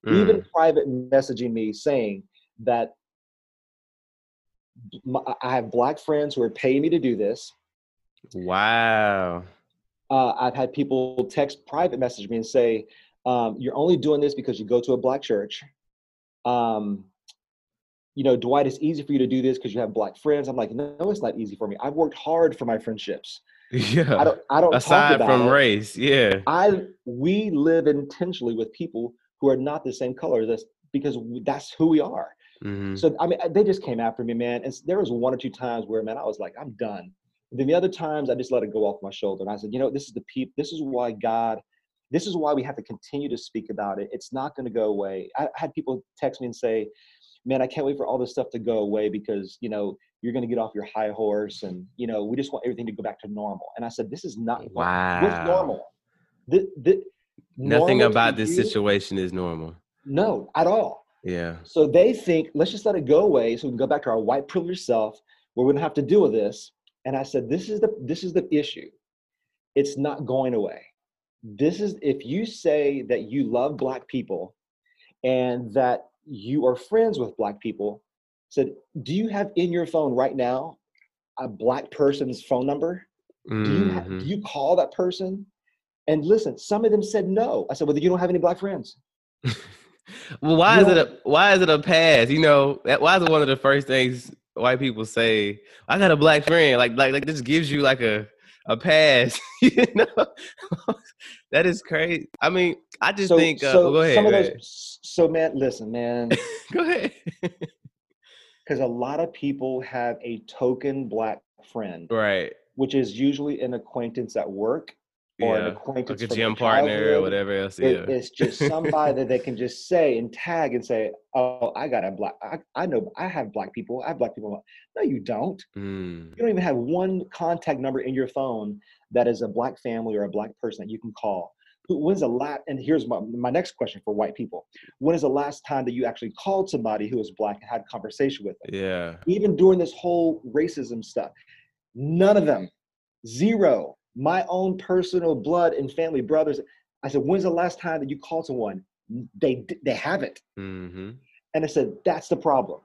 mm. even private messaging me saying that I have black friends who are paying me to do this. Wow. Uh, I've had people text private message me and say, um, "You're only doing this because you go to a black church." Um, you know, Dwight, it's easy for you to do this because you have black friends. I'm like, no, it's not easy for me. I've worked hard for my friendships. Yeah. I don't. I don't. Aside from it. race, yeah. I we live intentionally with people who are not the same color. That's because that's who we are. Mm-hmm. So I mean, they just came after me, man. And there was one or two times where, man, I was like, I'm done. Then the other times, I just let it go off my shoulder, and I said, you know, this is the peep. This is why God. This is why we have to continue to speak about it. It's not going to go away. I had people text me and say, man, I can't wait for all this stuff to go away because, you know, you're going to get off your high horse and, you know, we just want everything to go back to normal. And I said, this is not wow. What's normal? The, the, Nothing about this you, situation is normal. No, at all. Yeah. So they think, let's just let it go away so we can go back to our white privileged self where we don't have to deal with this. And I said, this is the, this is the issue. It's not going away. This is, if you say that you love black people and that you are friends with black people said do you have in your phone right now a black person's phone number mm-hmm. do you have, do mm-hmm. you call that person and listen some of them said no i said well you don't have any black friends well why you is it a why is it a pass you know why is it one of the first things white people say i got a black friend like like like this gives you like a a pass you know that is crazy i mean i just so, think uh, so go ahead, some of those so man, listen, man. Go ahead. Because a lot of people have a token black friend, right? Which is usually an acquaintance at work or yeah. an acquaintance, like a gym partner or whatever else. Yeah, it, it's just somebody that they can just say and tag and say, "Oh, I got a black. I, I know I have black people. I have black people." No, you don't. Mm. You don't even have one contact number in your phone that is a black family or a black person that you can call when's the last and here's my, my next question for white people when is the last time that you actually called somebody who was black and had a conversation with them yeah even during this whole racism stuff none of them zero my own personal blood and family brothers i said when's the last time that you called someone they they haven't mm-hmm. and i said that's the problem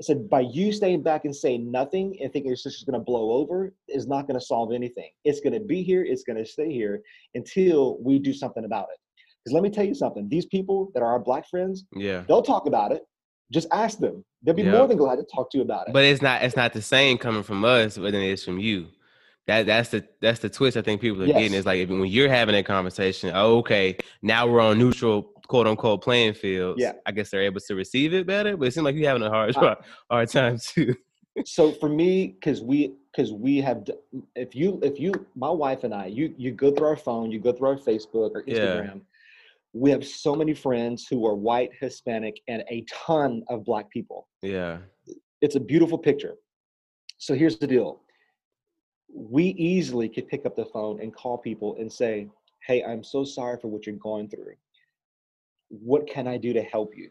I said, by you staying back and saying nothing and thinking your sister's going to blow over is not going to solve anything. It's going to be here. It's going to stay here until we do something about it. Because let me tell you something: these people that are our black friends, yeah, they'll talk about it. Just ask them; they'll be yep. more than glad to talk to you about it. But it's not it's not the same coming from us, but then it's from you. That that's the that's the twist I think people are yes. getting. Is like if, when you're having a conversation, oh, okay, now we're on neutral quote unquote playing fields, yeah. I guess they're able to receive it better. But it seems like you're having a hard uh, hard time too. so for me, because we because we have if you if you my wife and I you you go through our phone, you go through our Facebook or Instagram. Yeah. We have so many friends who are white, Hispanic, and a ton of black people. Yeah. It's a beautiful picture. So here's the deal. We easily could pick up the phone and call people and say, Hey, I'm so sorry for what you're going through. What can I do to help you?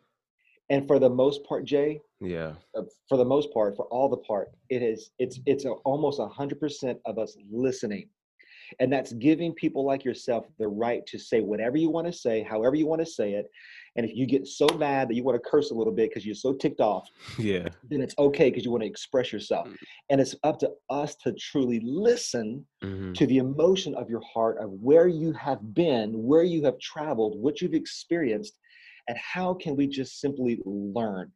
And for the most part, Jay, yeah, uh, for the most part, for all the part, it is it's it's a, almost a hundred percent of us listening, and that's giving people like yourself the right to say whatever you want to say, however you want to say it, and if you get so mad that you want to curse a little bit because you're so ticked off, yeah, then it's okay because you want to express yourself. Mm. And it's up to us to truly listen mm-hmm. to the emotion of your heart of where you have been, where you have traveled, what you've experienced, and how can we just simply learn.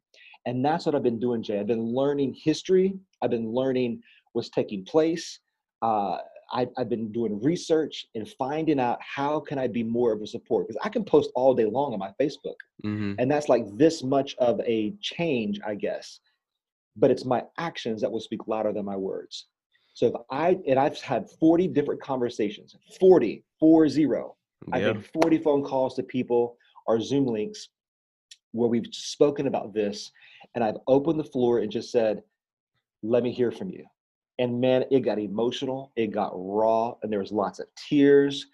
And that's what I've been doing, Jay. I've been learning history. I've been learning what's taking place. Uh, I, have been doing research and finding out how can I be more of a support because I can post all day long on my Facebook, mm-hmm. and that's like this much of a change, I guess. But it's my actions that will speak louder than my words. So if I and I've had 40 different conversations, 40, four zero. Yeah. I've had 40 phone calls to people or Zoom links where we've spoken about this, and I've opened the floor and just said, "Let me hear from you." And man it got emotional it got raw and there was lots of tears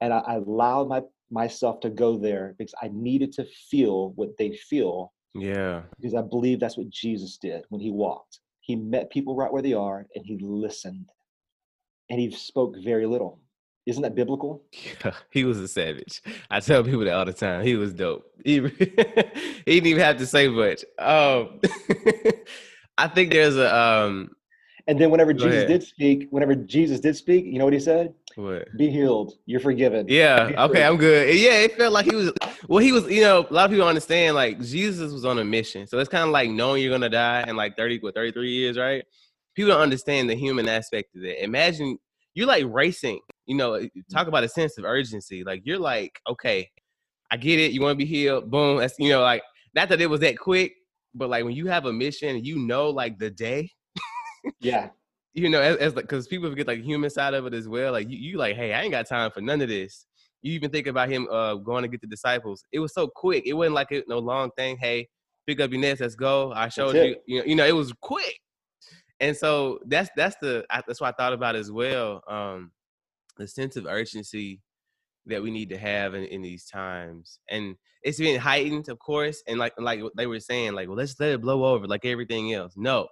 and i, I allowed my myself to go there because i needed to feel what they feel yeah because i believe that's what jesus did when he walked he met people right where they are and he listened and he spoke very little isn't that biblical? Yeah, he was a savage. I tell people that all the time. He was dope. He, he didn't even have to say much. Um, I think there's a um, and then whenever Go Jesus ahead. did speak, whenever Jesus did speak, you know what he said? What? Be healed. You're forgiven. Yeah. Okay, I'm good. Yeah, it felt like he was well, he was, you know, a lot of people understand like Jesus was on a mission. So it's kind of like knowing you're gonna die in like 30 what 33 years, right? People don't understand the human aspect of it. Imagine you're like racing, you know, eh, talk about a sense of urgency. Like you're like, okay, I get it, you want to be healed, boom. That's you know, like not that it was that quick, but like when you have a mission, you know like the day yeah. You know, as, as like, because people forget like human side of it as well. Like you, you like, hey, I ain't got time for none of this. You even think about him uh going to get the disciples. It was so quick. It wasn't like a no long thing. Hey, pick up your nets. Let's go. I showed you. You know, you know, it was quick. And so that's that's the that's what I thought about as well. Um, the sense of urgency that we need to have in, in these times, and it's been heightened, of course. And like like they were saying, like, well, let's let it blow over like everything else. No,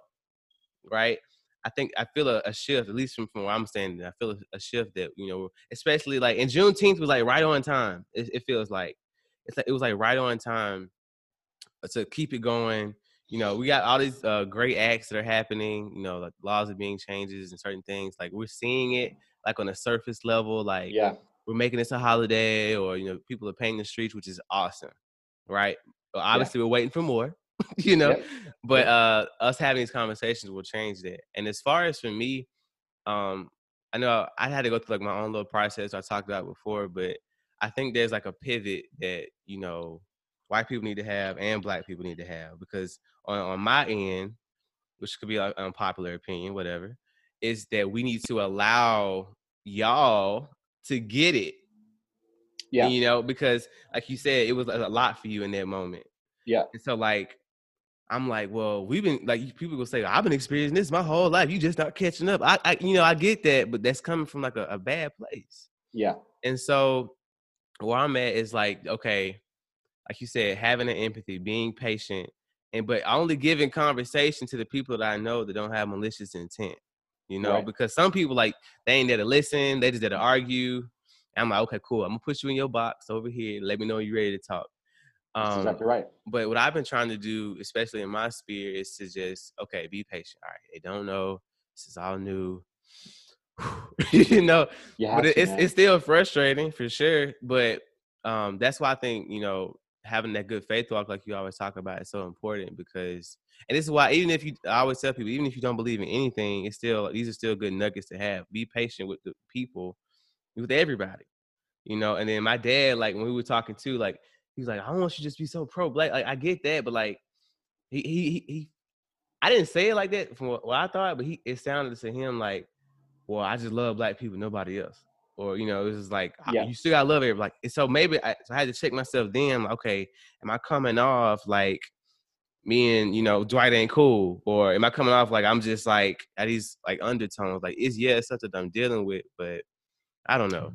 right? I think I feel a, a, shift, at least from, from where I'm standing. I feel a, a, shift that you know, especially like in Juneteenth was like right on time. It, it, feels like it's like it was like right on time to keep it going. You know, we got all these uh, great acts that are happening. You know, like laws are being changes and certain things. Like we're seeing it like on a surface level. Like yeah, we're making this a holiday, or you know, people are painting the streets, which is awesome, right? But obviously, yeah. we're waiting for more. you know. Yep. But uh us having these conversations will change that. And as far as for me, um, I know I had to go through like my own little process I talked about before, but I think there's like a pivot that, you know, white people need to have and black people need to have because on, on my end, which could be like an unpopular opinion, whatever, is that we need to allow y'all to get it. Yeah. You know, because like you said, it was a lot for you in that moment. Yeah. And so like I'm like, well, we've been like people will say, I've been experiencing this my whole life. You just not catching up. I, I you know, I get that, but that's coming from like a, a bad place. Yeah. And so where I'm at is like, okay, like you said, having an empathy, being patient, and but only giving conversation to the people that I know that don't have malicious intent. You know, right. because some people like they ain't there to listen, they just there to argue. And I'm like, okay, cool. I'm gonna put you in your box over here. Let me know you're ready to talk. That's um, exactly right. But what I've been trying to do, especially in my sphere, is to just okay, be patient. All right, they don't know. This is all new. you know, but to, it's it's still frustrating for sure. But um, that's why I think you know having that good faith walk, like you always talk about, is so important because, and this is why even if you, I always tell people, even if you don't believe in anything, it's still these are still good nuggets to have. Be patient with the people, with everybody, you know. And then my dad, like when we were talking too, like he's like, I don't want you to just be so pro black. Like I get that, but like he he he I didn't say it like that from what, I thought, but he it sounded to him like, well, I just love black people, nobody else. Or you know, it was like ah, yeah. you still gotta love everybody. Like so maybe I, so I had to check myself then. Like, okay, am I coming off like me and you know Dwight ain't cool, or am I coming off like I'm just like at these like undertones? Like it's yeah, it's something I'm dealing with, but I don't know.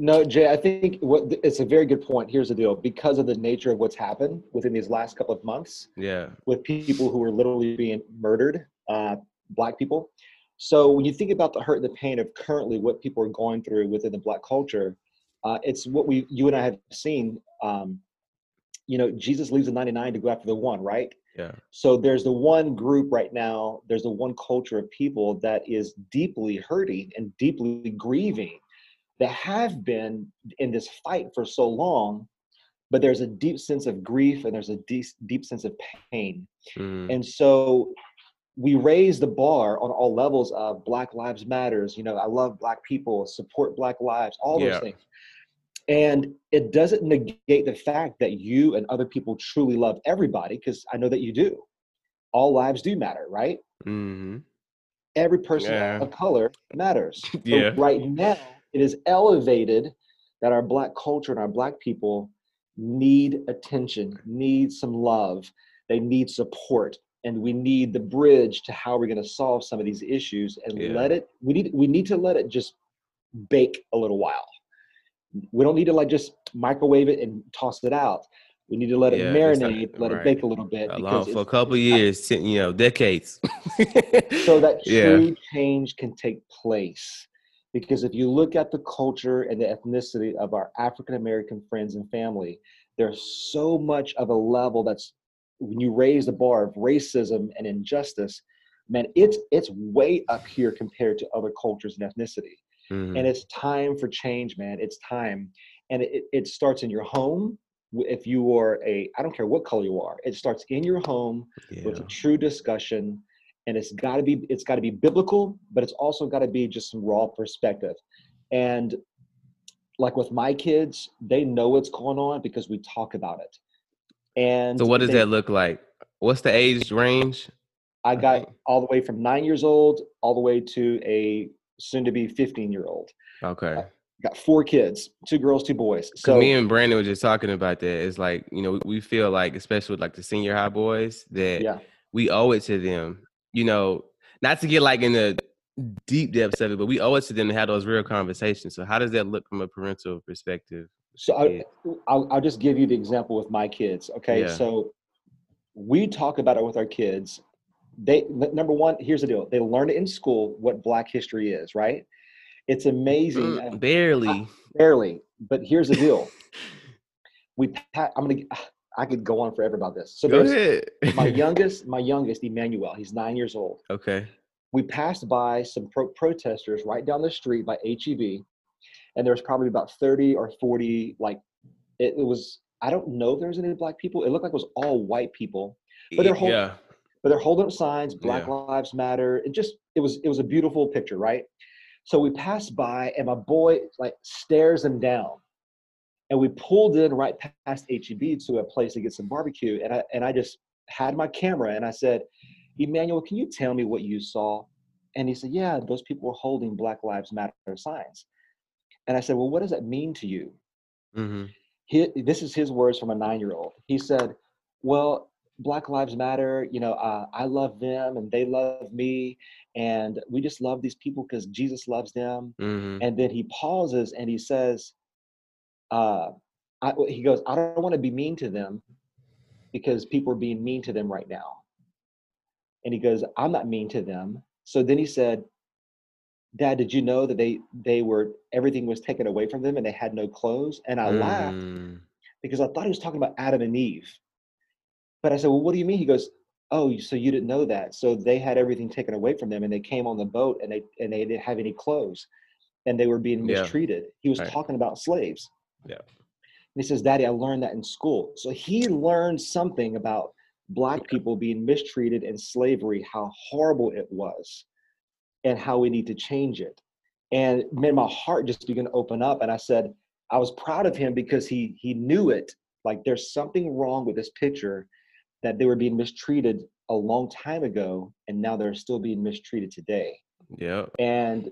No, Jay, I think what it's a very good point. Here's the deal: because of the nature of what's happened within these last couple of months, yeah, with people who are literally being murdered, uh, black people. So when you think about the hurt and the pain of currently what people are going through within the black culture, uh, it's what we, you and I have seen. Um, you know, Jesus leaves the 99 to go after the one, right? Yeah. So there's the one group right now. There's the one culture of people that is deeply hurting and deeply grieving that have been in this fight for so long but there's a deep sense of grief and there's a deep, deep sense of pain mm. and so we raise the bar on all levels of Black Lives Matters. You know, I love Black people, support Black lives, all those yeah. things. And it doesn't negate the fact that you and other people truly love everybody, because I know that you do. All lives do matter, right? Mm-hmm. Every person yeah. of color matters. yeah. right now, it is elevated that our Black culture and our Black people need attention, need some love, they need support and we need the bridge to how we're going to solve some of these issues and yeah. let it we need we need to let it just bake a little while we don't need to like just microwave it and toss it out we need to let yeah, it marinate like, let right. it bake a little bit Long, for a couple years you know decades so that true yeah. change can take place because if you look at the culture and the ethnicity of our african american friends and family there's so much of a level that's when you raise the bar of racism and injustice, man, it's it's way up here compared to other cultures and ethnicity. Mm-hmm. And it's time for change, man. It's time. And it, it starts in your home. If you are a, I don't care what color you are, it starts in your home yeah. with a true discussion. And it's gotta be, it's gotta be biblical, but it's also gotta be just some raw perspective. And like with my kids, they know what's going on because we talk about it. And so, what does they, that look like? What's the age range? I got all the way from nine years old all the way to a soon to be 15 year old. Okay. I got four kids, two girls, two boys. So me and Brandon were just talking about that. It's like, you know, we feel like, especially with like the senior high boys, that yeah. we owe it to them, you know, not to get like in the deep depths of it, but we owe it to them to have those real conversations. So how does that look from a parental perspective? So I, I'll, I'll just give you the example with my kids. Okay, yeah. so we talk about it with our kids. They number one, here's the deal: they learn it in school what Black history is. Right? It's amazing. Mm, barely, barely. But here's the deal: we. I'm gonna. I could go on forever about this. So go ahead. my youngest, my youngest, Emmanuel. He's nine years old. Okay. We passed by some pro- protesters right down the street by HEB and there was probably about 30 or 40 like it, it was i don't know if there was any black people it looked like it was all white people but they're holding yeah. but they're holding up signs black yeah. lives matter it just it was it was a beautiful picture right so we passed by and my boy like stares them down and we pulled in right past HEB to a place to get some barbecue and I and I just had my camera and I said Emmanuel can you tell me what you saw and he said yeah those people were holding black lives matter signs and I said, Well, what does that mean to you? Mm-hmm. He, this is his words from a nine year old. He said, Well, Black Lives Matter, you know, uh, I love them and they love me. And we just love these people because Jesus loves them. Mm-hmm. And then he pauses and he says, uh, I, he goes, I don't want to be mean to them because people are being mean to them right now. And he goes, I'm not mean to them. So then he said, dad did you know that they they were everything was taken away from them and they had no clothes and i mm. laughed because i thought he was talking about adam and eve but i said well what do you mean he goes oh so you didn't know that so they had everything taken away from them and they came on the boat and they and they didn't have any clothes and they were being mistreated yeah. he was right. talking about slaves yeah and he says daddy i learned that in school so he learned something about black people being mistreated in slavery how horrible it was and how we need to change it. And man, my heart just began to open up. And I said, I was proud of him because he he knew it. Like there's something wrong with this picture that they were being mistreated a long time ago, and now they're still being mistreated today. Yeah. And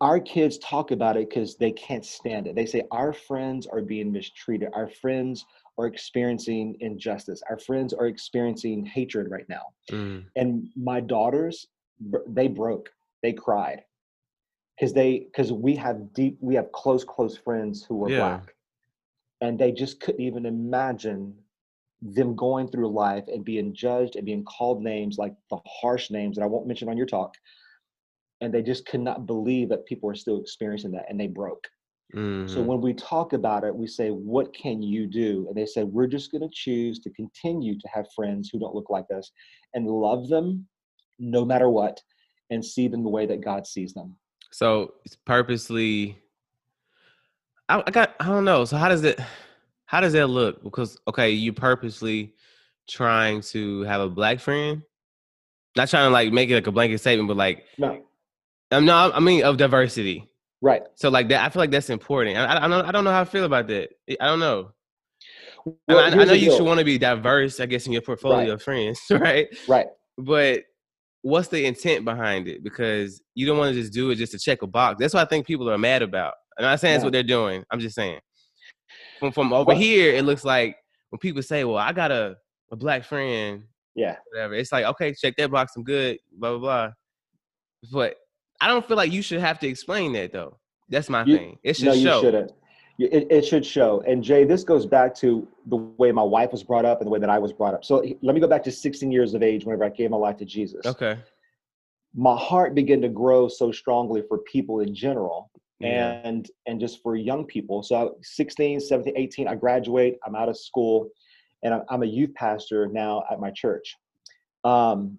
our kids talk about it because they can't stand it. They say our friends are being mistreated. Our friends are experiencing injustice. Our friends are experiencing hatred right now. Mm. And my daughters, they broke they cried because they because we have deep we have close close friends who are yeah. black and they just couldn't even imagine them going through life and being judged and being called names like the harsh names that I won't mention on your talk. And they just could not believe that people are still experiencing that and they broke. Mm-hmm. So when we talk about it, we say, What can you do? And they said, We're just going to choose to continue to have friends who don't look like us and love them no matter what and see them the way that God sees them. So it's purposely I, I got I don't know. So how does it how does that look? Because okay, you purposely trying to have a black friend Not trying to like make it like a blanket statement, but like no, I'm no, I mean of diversity. Right. So like that, I feel like that's important. I, I, I don't, I don't know how I feel about that. I don't know. Well, I, I, know you should want to be diverse, I guess, in your portfolio right. of friends, right? Right. But what's the intent behind it? Because you don't want to just do it just to check a box. That's what I think people are mad about. I'm not saying that's what they're doing. I'm just saying. From from over here, it looks like when people say, "Well, I got a a black friend," yeah, whatever. It's like, okay, check that box. I'm good. Blah blah blah. But I don't feel like you should have to explain that though. That's my you, thing. It should no, show. you shouldn't. It, it should show. And Jay, this goes back to the way my wife was brought up and the way that I was brought up. So let me go back to 16 years of age whenever I gave my life to Jesus. Okay. My heart began to grow so strongly for people in general yeah. and and just for young people. So 16, 17, 18, I graduate, I'm out of school, and I'm, I'm a youth pastor now at my church. Um,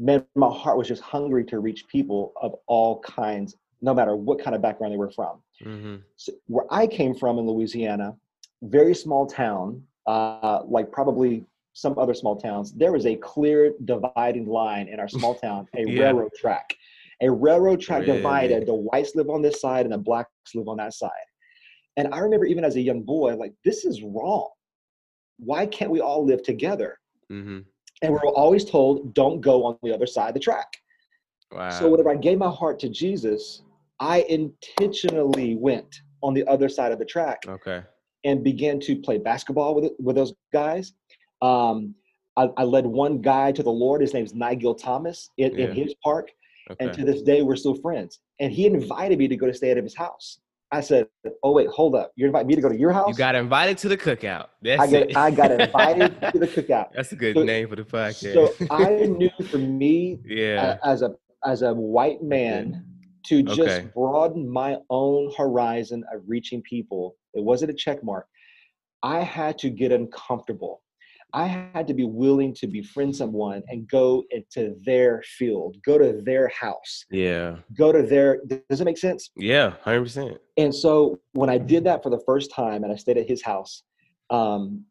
man, my heart was just hungry to reach people of all kinds no matter what kind of background they were from. Mm-hmm. So where I came from in Louisiana, very small town, uh, like probably some other small towns, there was a clear dividing line in our small town, a yeah. railroad track. A railroad track really? divided. The whites live on this side and the blacks live on that side. And I remember even as a young boy, like, this is wrong. Why can't we all live together? Mm-hmm. And we we're always told, don't go on the other side of the track. Wow. So whenever I gave my heart to Jesus, I intentionally went on the other side of the track. Okay. And began to play basketball with with those guys. Um, I, I, led one guy to the Lord. His name's Nigel Thomas in, yeah. in his park. Okay. And to this day, we're still friends. And he invited me to go to stay at his house. I said, "Oh wait, hold up! You invite me to go to your house? You got invited to the cookout. That's I got, it. I got invited to the cookout. That's a good so, name for the podcast. So I knew for me, yeah, as a as a white man, to just okay. broaden my own horizon of reaching people. It wasn't a check mark. I had to get uncomfortable. I had to be willing to befriend someone and go into their field, go to their house. Yeah. Go to their, does it make sense? Yeah, 100%. And so when I did that for the first time and I stayed at his house, um,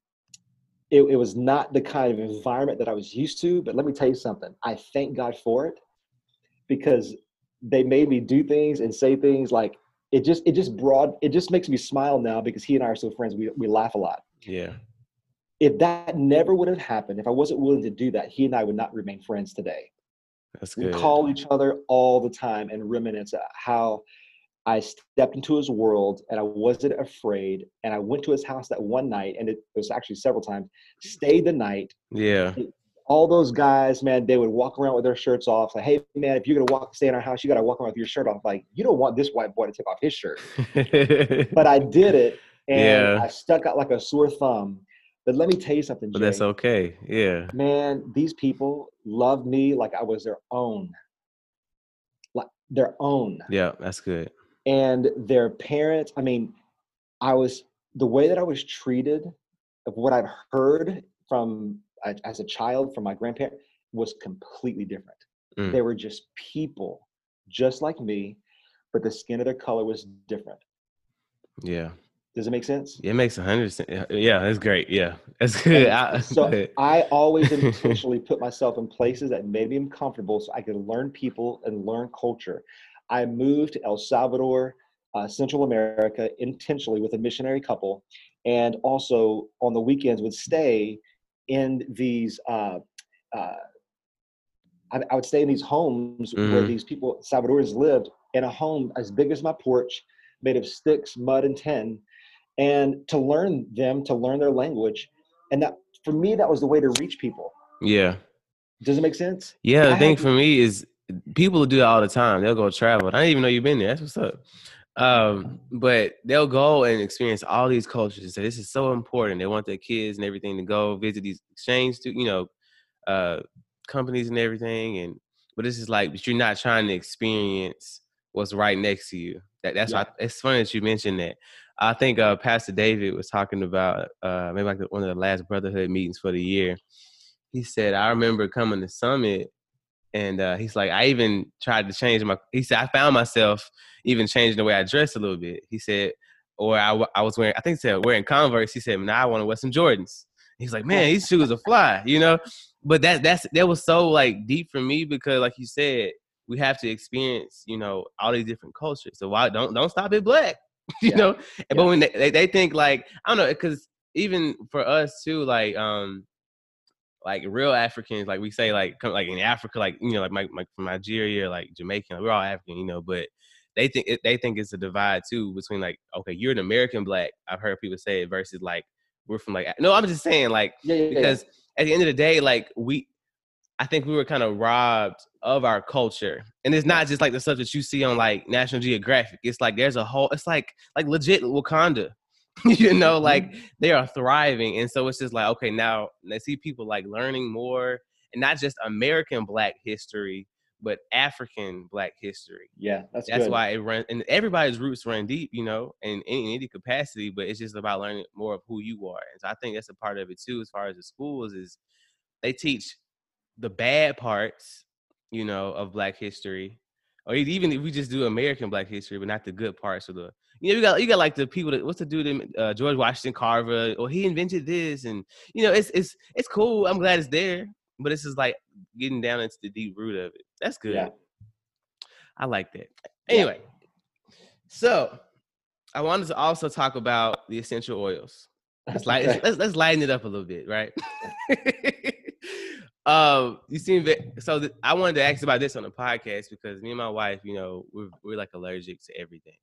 it, it was not the kind of environment that I was used to. But let me tell you something. I thank God for it because they made me do things and say things like it just it just broad it just makes me smile now because he and I are so friends. We we laugh a lot. Yeah. If that never would have happened, if I wasn't willing to do that, he and I would not remain friends today. That's good. We call each other all the time and reminisce how I stepped into his world and I wasn't afraid. And I went to his house that one night, and it was actually several times, stayed the night. Yeah all those guys, man, they would walk around with their shirts off. Like, hey, man, if you're gonna walk, stay in our house, you gotta walk around with your shirt off. Like, you don't want this white boy to take off his shirt. but I did it, and yeah. I stuck out like a sore thumb. But let me tell you something, Jay. But that's okay. Yeah. Man, these people loved me like I was their own. Like their own. Yeah, that's good. And their parents, I mean, I was the way that I was treated of what I've heard from as a child from my grandparent was completely different. Mm. They were just people, just like me, but the skin of their color was different. Yeah. Does it make sense? It makes a hundred. percent. Yeah, that's great. Yeah, that's good. I, so I always intentionally put myself in places that made me uncomfortable, so I could learn people and learn culture. I moved to El Salvador, uh, Central America, intentionally with a missionary couple, and also on the weekends would stay in these uh, uh, I, I, would stay in these homes mm-hmm. where these people Salvadorans lived in a home as big as my porch, made of sticks, mud, and tin, and to learn them, to learn their language, and that for me that was the way to reach people. Yeah. Does it make sense? Yeah, the I thing for me is people do it all the time. They'll go travel. I didn't even know you've been there. That's what's up. Um, but they'll go and experience all these cultures. So this is so important. They want their kids and everything to go visit these exchange to you know uh, companies and everything. And but this is like, but you're not trying to experience what's right next to you. That that's yeah. why it's funny that you mentioned that. I think uh, Pastor David was talking about uh, maybe like one of the last brotherhood meetings for the year. He said, "I remember coming to Summit and uh, he's like, I even tried to change my. He said I found myself even changing the way I dress a little bit. He said, or I, I was wearing, I think he said wearing Converse. He said, now I want to wear some Jordans. He's like, man, these shoes are fly, you know. but that that's that was so like deep for me because like you said, we have to experience, you know, all these different cultures. So why don't don't stop at black? you yeah. know? Yeah. But when they, they, think like I don't know, because even for us too, like um like real Africans, like we say, like come like in Africa, like you know, like my, my from Nigeria, like Jamaican, like, we're all African, you know, but they think it, they think it's a divide too between like, okay, you're an American black. I've heard people say it versus like we're from like no, I'm just saying like yeah, because at the end of the day, like we, I think we were kind of robbed of our culture, and it's not just like the stuff that you see on like National Geographic. It's like there's a whole, it's like like legit Wakanda. you know, mm-hmm. like they are thriving. And so it's just like, okay, now I see people like learning more and not just American black history, but African black history. Yeah, that's that's good. why it runs and everybody's roots run deep, you know, in, in, in any capacity, but it's just about learning more of who you are. And so I think that's a part of it too, as far as the schools is they teach the bad parts, you know, of black history. Or even if we just do American black history, but not the good parts of the you know, you got you got like the people that what's the dude uh, George Washington Carver, or he invented this, and you know, it's it's it's cool. I'm glad it's there, but this is like getting down into the deep root of it. That's good. Yeah. I like that. Anyway, yeah. so I wanted to also talk about the essential oils. Let's, light, let's, let's lighten it up a little bit, right? um, you seem so. Th- I wanted to ask about this on the podcast because me and my wife, you know, we're we're like allergic to everything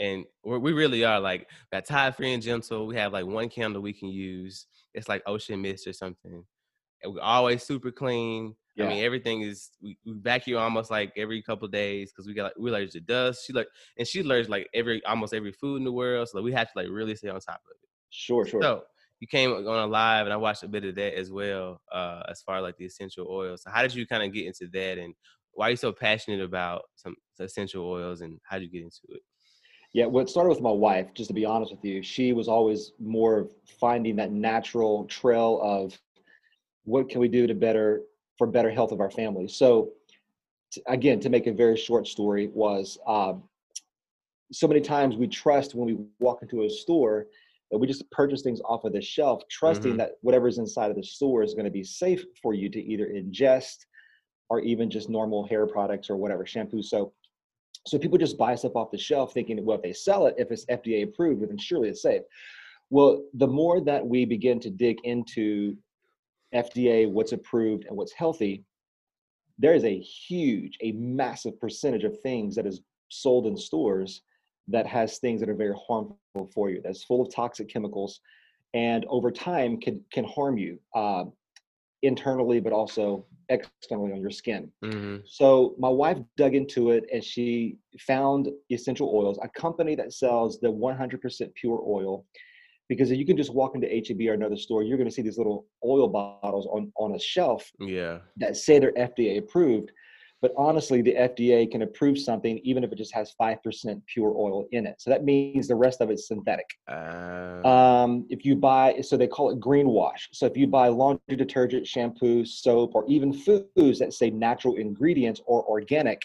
and we really are like got Tide free and gentle. We have like one candle we can use. It's like ocean mist or something. And we're always super clean. Yeah. I mean, everything is we, we vacuum almost like every couple days because we got like we allergic to dust. She like and she allergic like every almost every food in the world. So we have to like really stay on top of it. Sure, sure. So you came on a live and I watched a bit of that as well, uh, as far as like the essential oils. So how did you kind of get into that and why are you so passionate about some essential oils and how did you get into it? Yeah, what started with my wife, just to be honest with you, she was always more finding that natural trail of what can we do to better for better health of our family. So, again, to make a very short story, was uh, so many times we trust when we walk into a store that we just purchase things off of the shelf, trusting mm-hmm. that whatever's inside of the store is going to be safe for you to either ingest or even just normal hair products or whatever shampoo, soap so people just buy stuff off the shelf thinking, well, if they sell it, if it's FDA approved, then surely it's safe. Well, the more that we begin to dig into FDA, what's approved and what's healthy, there is a huge, a massive percentage of things that is sold in stores that has things that are very harmful for you, that's full of toxic chemicals, and over time can can harm you uh, internally, but also externally on your skin. Mm-hmm. So my wife dug into it and she found essential oils, a company that sells the 100% pure oil. Because if you can just walk into HEB or another store, you're going to see these little oil bottles on, on a shelf yeah. that say they're FDA approved. But honestly, the FDA can approve something even if it just has 5% pure oil in it. So that means the rest of it's synthetic. Uh... Um, if you buy, so they call it green wash. So if you buy laundry detergent, shampoo, soap, or even foods that say natural ingredients or organic,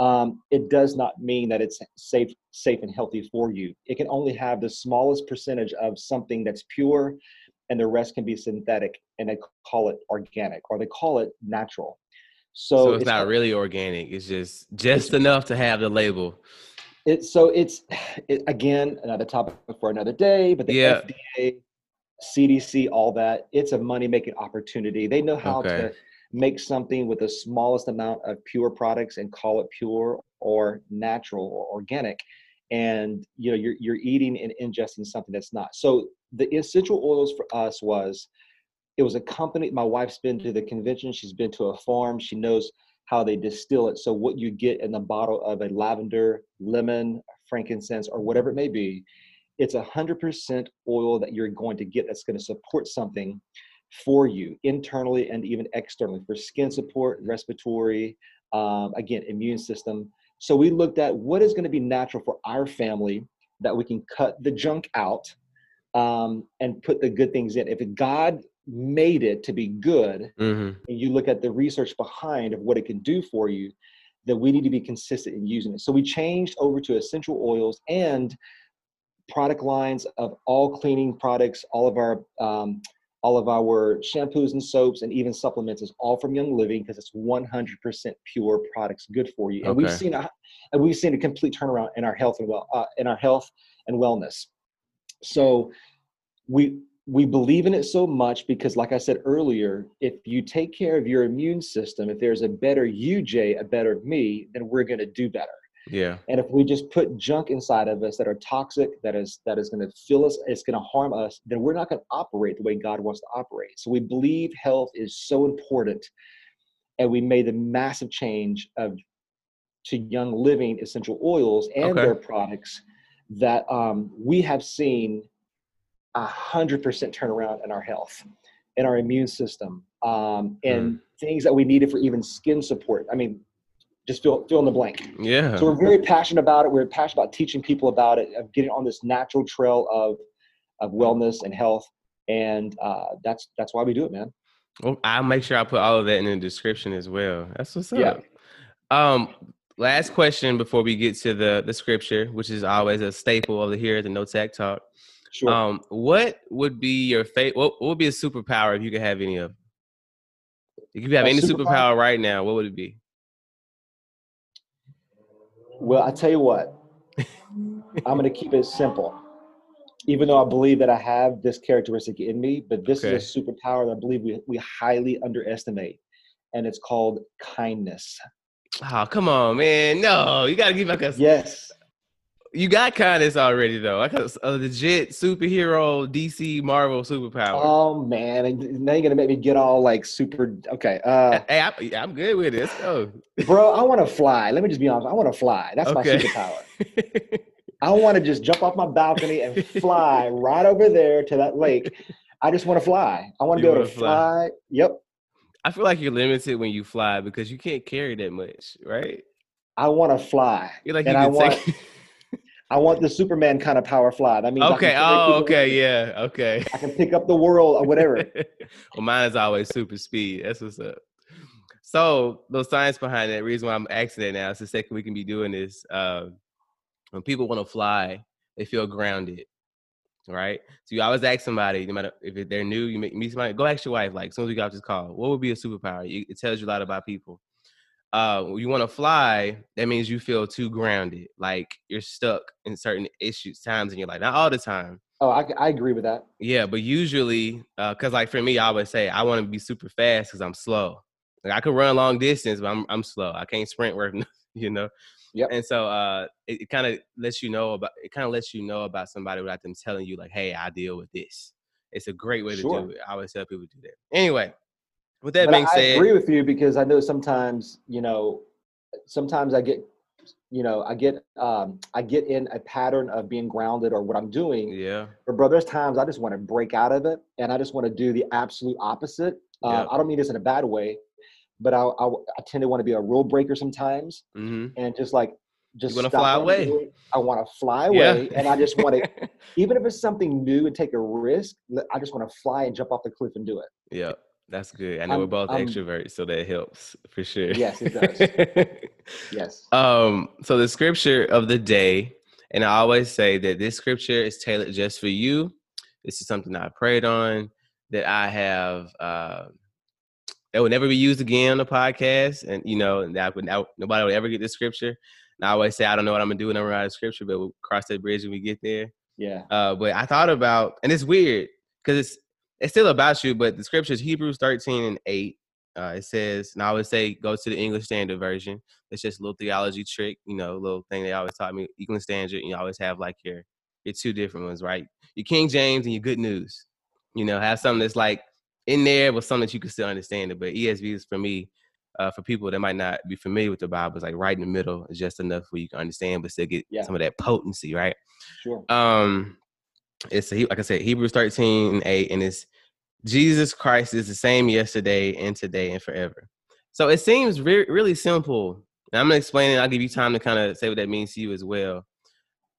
um, it does not mean that it's safe, safe and healthy for you. It can only have the smallest percentage of something that's pure, and the rest can be synthetic, and they call it organic or they call it natural. So, so it's, it's, not really organic. It's just just it's, enough to have the label. It's so it's it, again another topic for another day. But the yeah. FDA, CDC, all that it's a money making opportunity. They know how okay. to make something with the smallest amount of pure products and call it pure or natural or organic. And you know you're you're eating and ingesting something that's not. So the essential oils for us was it was a company my wife's been to the convention she's been to a farm she knows how they distill it. So what you get in the bottle of a lavender lemon frankincense or whatever it may be it's a hundred percent oil that you're going to get that's going to support something for you internally and even externally for skin support respiratory um, again immune system. So we looked at what is going to be natural for our family that we can cut the junk out um, and put the good things in. If god made it to be good mm-hmm. and you look at the research behind of what it can do for you that we need to be consistent in using it so we changed over to essential oils and product lines of all cleaning products all of our um, all of our shampoos and soaps and even supplements is all from Young Living because it's 100% pure products, good for you. And okay. we've seen a and we've seen a complete turnaround in our health and well uh, in our health and wellness. So we we believe in it so much because like i said earlier if you take care of your immune system if there's a better you jay a better me then we're going to do better yeah. And if we just put junk inside of us that are toxic, that is that is going to fill us, it's going to harm us, then we're not going to operate the way God wants to operate. So we believe health is so important, and we made the massive change of to Young Living essential oils and okay. their products that um, we have seen a hundred percent turnaround in our health, in our immune system, um, and mm. things that we needed for even skin support. I mean, just fill fill in the blank. Yeah. So we're very passionate about it. We're passionate about teaching people about it, of getting on this natural trail of of wellness and health, and uh, that's that's why we do it, man. Well, I'll make sure I put all of that in the description as well. That's what's up. Yeah. Um, last question before we get to the the scripture, which is always a staple of the here at the No Tact Talk. Sure. Um, what would be your favorite? What, what would be a superpower if you could have any of? If you have a any superpower? superpower right now, what would it be? Well, I tell you what, I'm going to keep it simple. Even though I believe that I have this characteristic in me, but this okay. is a superpower that I believe we, we highly underestimate, and it's called kindness. Oh, come on, man. No, you got to give like a. Yes. You got kindness already though. I got a, legit superhero DC Marvel superpower. Oh man, now you're gonna make me get all like super. Okay. Uh, hey, I, am good with this. Oh, bro, I want to fly. Let me just be honest. I want to fly. That's okay. my superpower. I want to just jump off my balcony and fly right over there to that lake. I just want to fly. I want to be able to fly. fly. Yep. I feel like you're limited when you fly because you can't carry that much, right? I want to fly. You're like, and you I want. Take- I want the Superman kind of power fly. That means okay. Oh, okay. Yeah. Okay. I can pick up the world or whatever. well, mine is always super speed. That's what's up. So the science behind that, reason why I'm asking that now is the second we can be doing this. Uh, when people want to fly, they feel grounded, right? So you always ask somebody, no matter if they're new, you meet somebody, go ask your wife. Like as soon as we got this call, what would be a superpower? It tells you a lot about people uh, you want to fly, that means you feel too grounded, like you're stuck in certain issues times in your life. Not all the time. Oh, I, I agree with that. Yeah, but usually, because uh, like for me, I always say I want to be super fast because I'm slow. Like I could run long distance, but I'm I'm slow. I can't sprint worth, you know. Yep. And so uh, it, it kind of lets you know about it. Kind of lets you know about somebody without them telling you like, "Hey, I deal with this." It's a great way sure. to do it. I always tell people to do that. Anyway, with that but being I said, I agree with you because I know sometimes you know, sometimes I get, you know, I get um, I get in a pattern of being grounded or what I'm doing. Yeah. But bro, there's times I just want to break out of it and I just want to do the absolute opposite. Uh, yeah. I don't mean this in a bad way, but I, I, I tend to want to be a rule breaker sometimes mm-hmm. and just like just want to fly away. I want to fly away, yeah. and I just want to, even if it's something new and take a risk, I just want to fly and jump off the cliff and do it. Yeah. That's good. I know we're both extroverts, so that helps for sure. Yes, it does. yes. Um, so the scripture of the day, and I always say that this scripture is tailored just for you. This is something I prayed on that I have uh that will never be used again on the podcast. And you know, and that would nobody would ever get this scripture. And I always say I don't know what I'm gonna do when I'm out of scripture, but we'll cross that bridge when we get there. Yeah. Uh, but I thought about and it's weird because it's it's still about you, but the scriptures, Hebrews 13 and 8, uh, it says, and I always say go to the English Standard Version. It's just a little theology trick, you know, a little thing they always taught me. English Standard, you always have like your your two different ones, right? Your King James and your Good News. You know, have something that's like in there with something that you can still understand it. But ESV is for me, uh, for people that might not be familiar with the Bible, it's like right in the middle. It's just enough where you can understand, but still get yeah. some of that potency, right? Sure. Um, it's a, like I said, Hebrews 13 and 8, and it's Jesus Christ is the same yesterday and today and forever. So it seems re- really simple. And I'm gonna explain it. I'll give you time to kind of say what that means to you as well.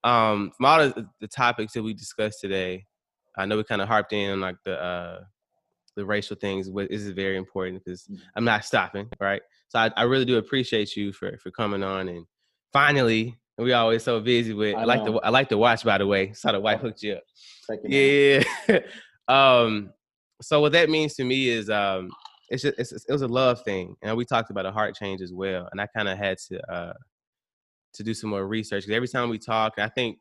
Um, from all the, the topics that we discussed today, I know we kind of harped in on like the uh, the racial things. What is very important because mm-hmm. I'm not stopping, right? So I, I really do appreciate you for for coming on and finally we always so busy with. I, I like the I like to watch by the way. Saw the wife oh, hooked you up. yeah. um, so what that means to me is um, it's just it's, it was a love thing, and we talked about a heart change as well. And I kind of had to uh, to do some more research because every time we talk, I think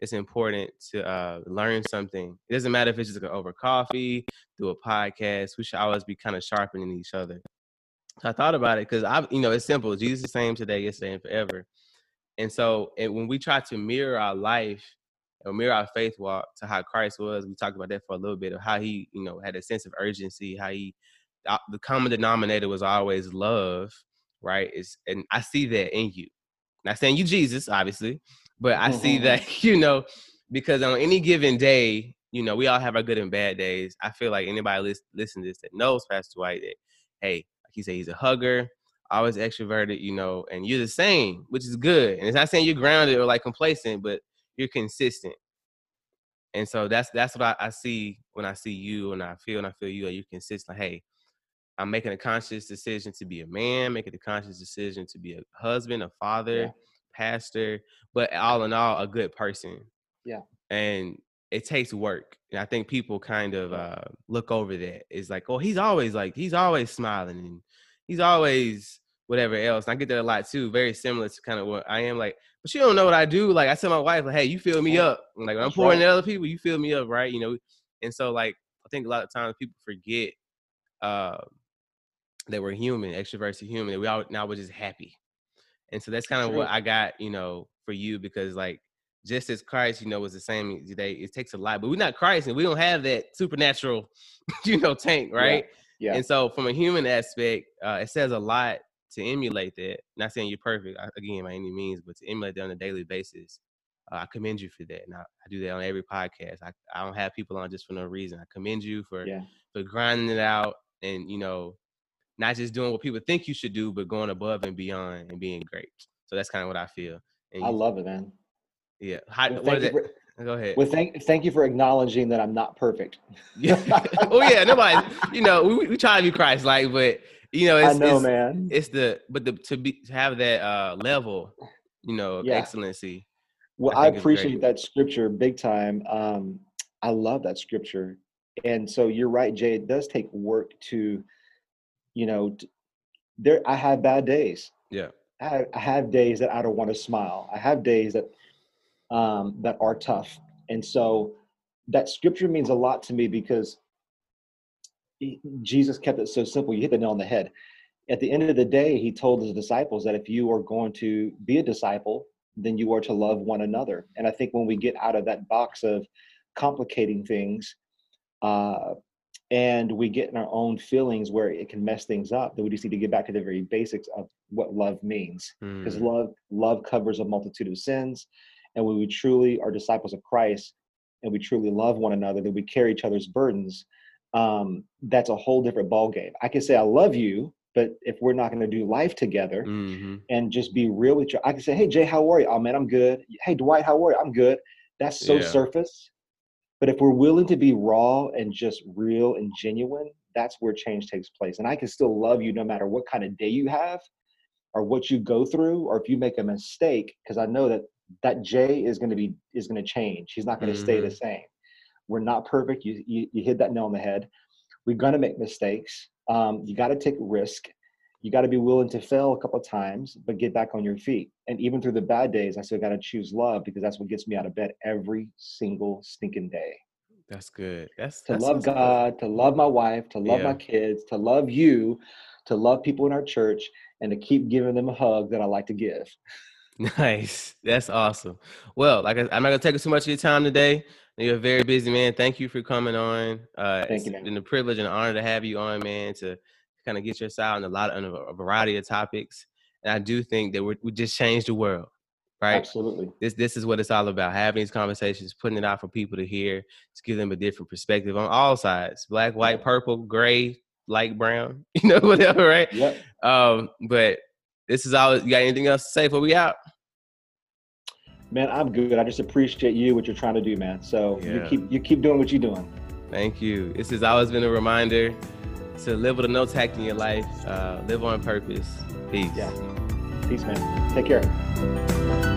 it's important to uh, learn something. It doesn't matter if it's just over coffee, through a podcast. We should always be kind of sharpening each other. So I thought about it because I, you know, it's simple. Jesus is the same today, yesterday, and forever. And so, and when we try to mirror our life or mirror our faith walk to how Christ was, we talked about that for a little bit of how he, you know, had a sense of urgency, how he, uh, the common denominator was always love, right? Is and I see that in you. Not saying you Jesus, obviously, but I see mm-hmm. that, you know, because on any given day, you know, we all have our good and bad days. I feel like anybody listen, listen to this that knows Pastor Dwight that, hey, like he said, he's a hugger, always extroverted, you know, and you're the same, which is good. And it's not saying you're grounded or like complacent, but you're consistent. And so that's that's what I, I see when I see you and I feel and I feel you and you're consistent. Hey, I'm making a conscious decision to be a man, making a conscious decision to be a husband, a father, yeah. pastor, but all in all, a good person. Yeah. And it takes work. And I think people kind of uh, look over that. It's like, oh, he's always like, he's always smiling and he's always whatever else. And I get that a lot too, very similar to kind of what I am like, but you don't know what I do. Like I tell my wife, like, hey, you fill me up. I'm like when I'm pouring right. other people, you fill me up, right? You know, and so like I think a lot of times people forget uh, that we're human, extroverts are human, that we all now we're just happy. And so that's kind of what I got, you know, for you because like just as Christ, you know, was the same today, it takes a lot, but we're not Christ and we don't have that supernatural, you know, tank, right? Yeah. yeah. And so from a human aspect, uh, it says a lot to emulate that. Not saying you're perfect, again, by any means, but to emulate that on a daily basis. Uh, I commend you for that. And I, I, do that on every podcast. I, I don't have people on just for no reason. I commend you for yeah. for grinding it out and, you know, not just doing what people think you should do, but going above and beyond and being great. So that's kind of what I feel. And I love it, man. Yeah. How, well, what is it? For, Go ahead. Well, thank thank you for acknowledging that I'm not perfect. yeah. oh yeah, nobody. You know, we, we try to be Christ like, but you know, it's, I know, it's, man. It's the but the to be to have that uh level, you know, yeah. excellency. Well, I, I appreciate that scripture big time. Um, I love that scripture, and so you're right, Jay. It does take work to, you know, t- there. I have bad days. Yeah. I I have days that I don't want to smile. I have days that um, that are tough. And so that scripture means a lot to me because Jesus kept it so simple. You hit the nail on the head. At the end of the day, he told his disciples that if you are going to be a disciple, then you are to love one another. And I think when we get out of that box of complicating things, uh, and we get in our own feelings where it can mess things up, then we just need to get back to the very basics of what love means. Because mm. love, love covers a multitude of sins and when we truly are disciples of Christ and we truly love one another, that we carry each other's burdens, um, that's a whole different ball game. I can say I love you, but if we're not going to do life together mm-hmm. and just be real with you, I can say, "Hey Jay, how are you? Oh man, I'm good. Hey Dwight, how are you? I'm good." That's so yeah. surface. But if we're willing to be raw and just real and genuine, that's where change takes place. And I can still love you no matter what kind of day you have or what you go through or if you make a mistake because I know that that Jay is going to be is going to change. He's not going to mm-hmm. stay the mm-hmm. same. We're not perfect. You, you you hit that nail on the head. We're going to make mistakes. Um, you got to take risk. You got to be willing to fail a couple of times, but get back on your feet. And even through the bad days, I still got to choose love because that's what gets me out of bed every single stinking day. That's good. That's to that's love God, good. to love my wife, to love yeah. my kids, to love you, to love people in our church, and to keep giving them a hug that I like to give. Nice. That's awesome. Well, like I, am not gonna take up too much of your time today. You're a very busy man. Thank you for coming on. Uh, Thank you. Man. It's been a privilege and an honor to have you on, man. To kind of get your side on a lot of a variety of topics. And I do think that we we just changed the world, right? Absolutely. This this is what it's all about: having these conversations, putting it out for people to hear, to give them a different perspective on all sides: black, white, purple, gray, light brown, you know, whatever, right? Yep. Um, but this is all. You got anything else to say before we out? Man, I'm good. I just appreciate you what you're trying to do, man. So yeah. you keep you keep doing what you're doing. Thank you. This has always been a reminder to live with a no tact in your life. Uh, live on purpose. Peace. Yeah. Peace, man. Take care.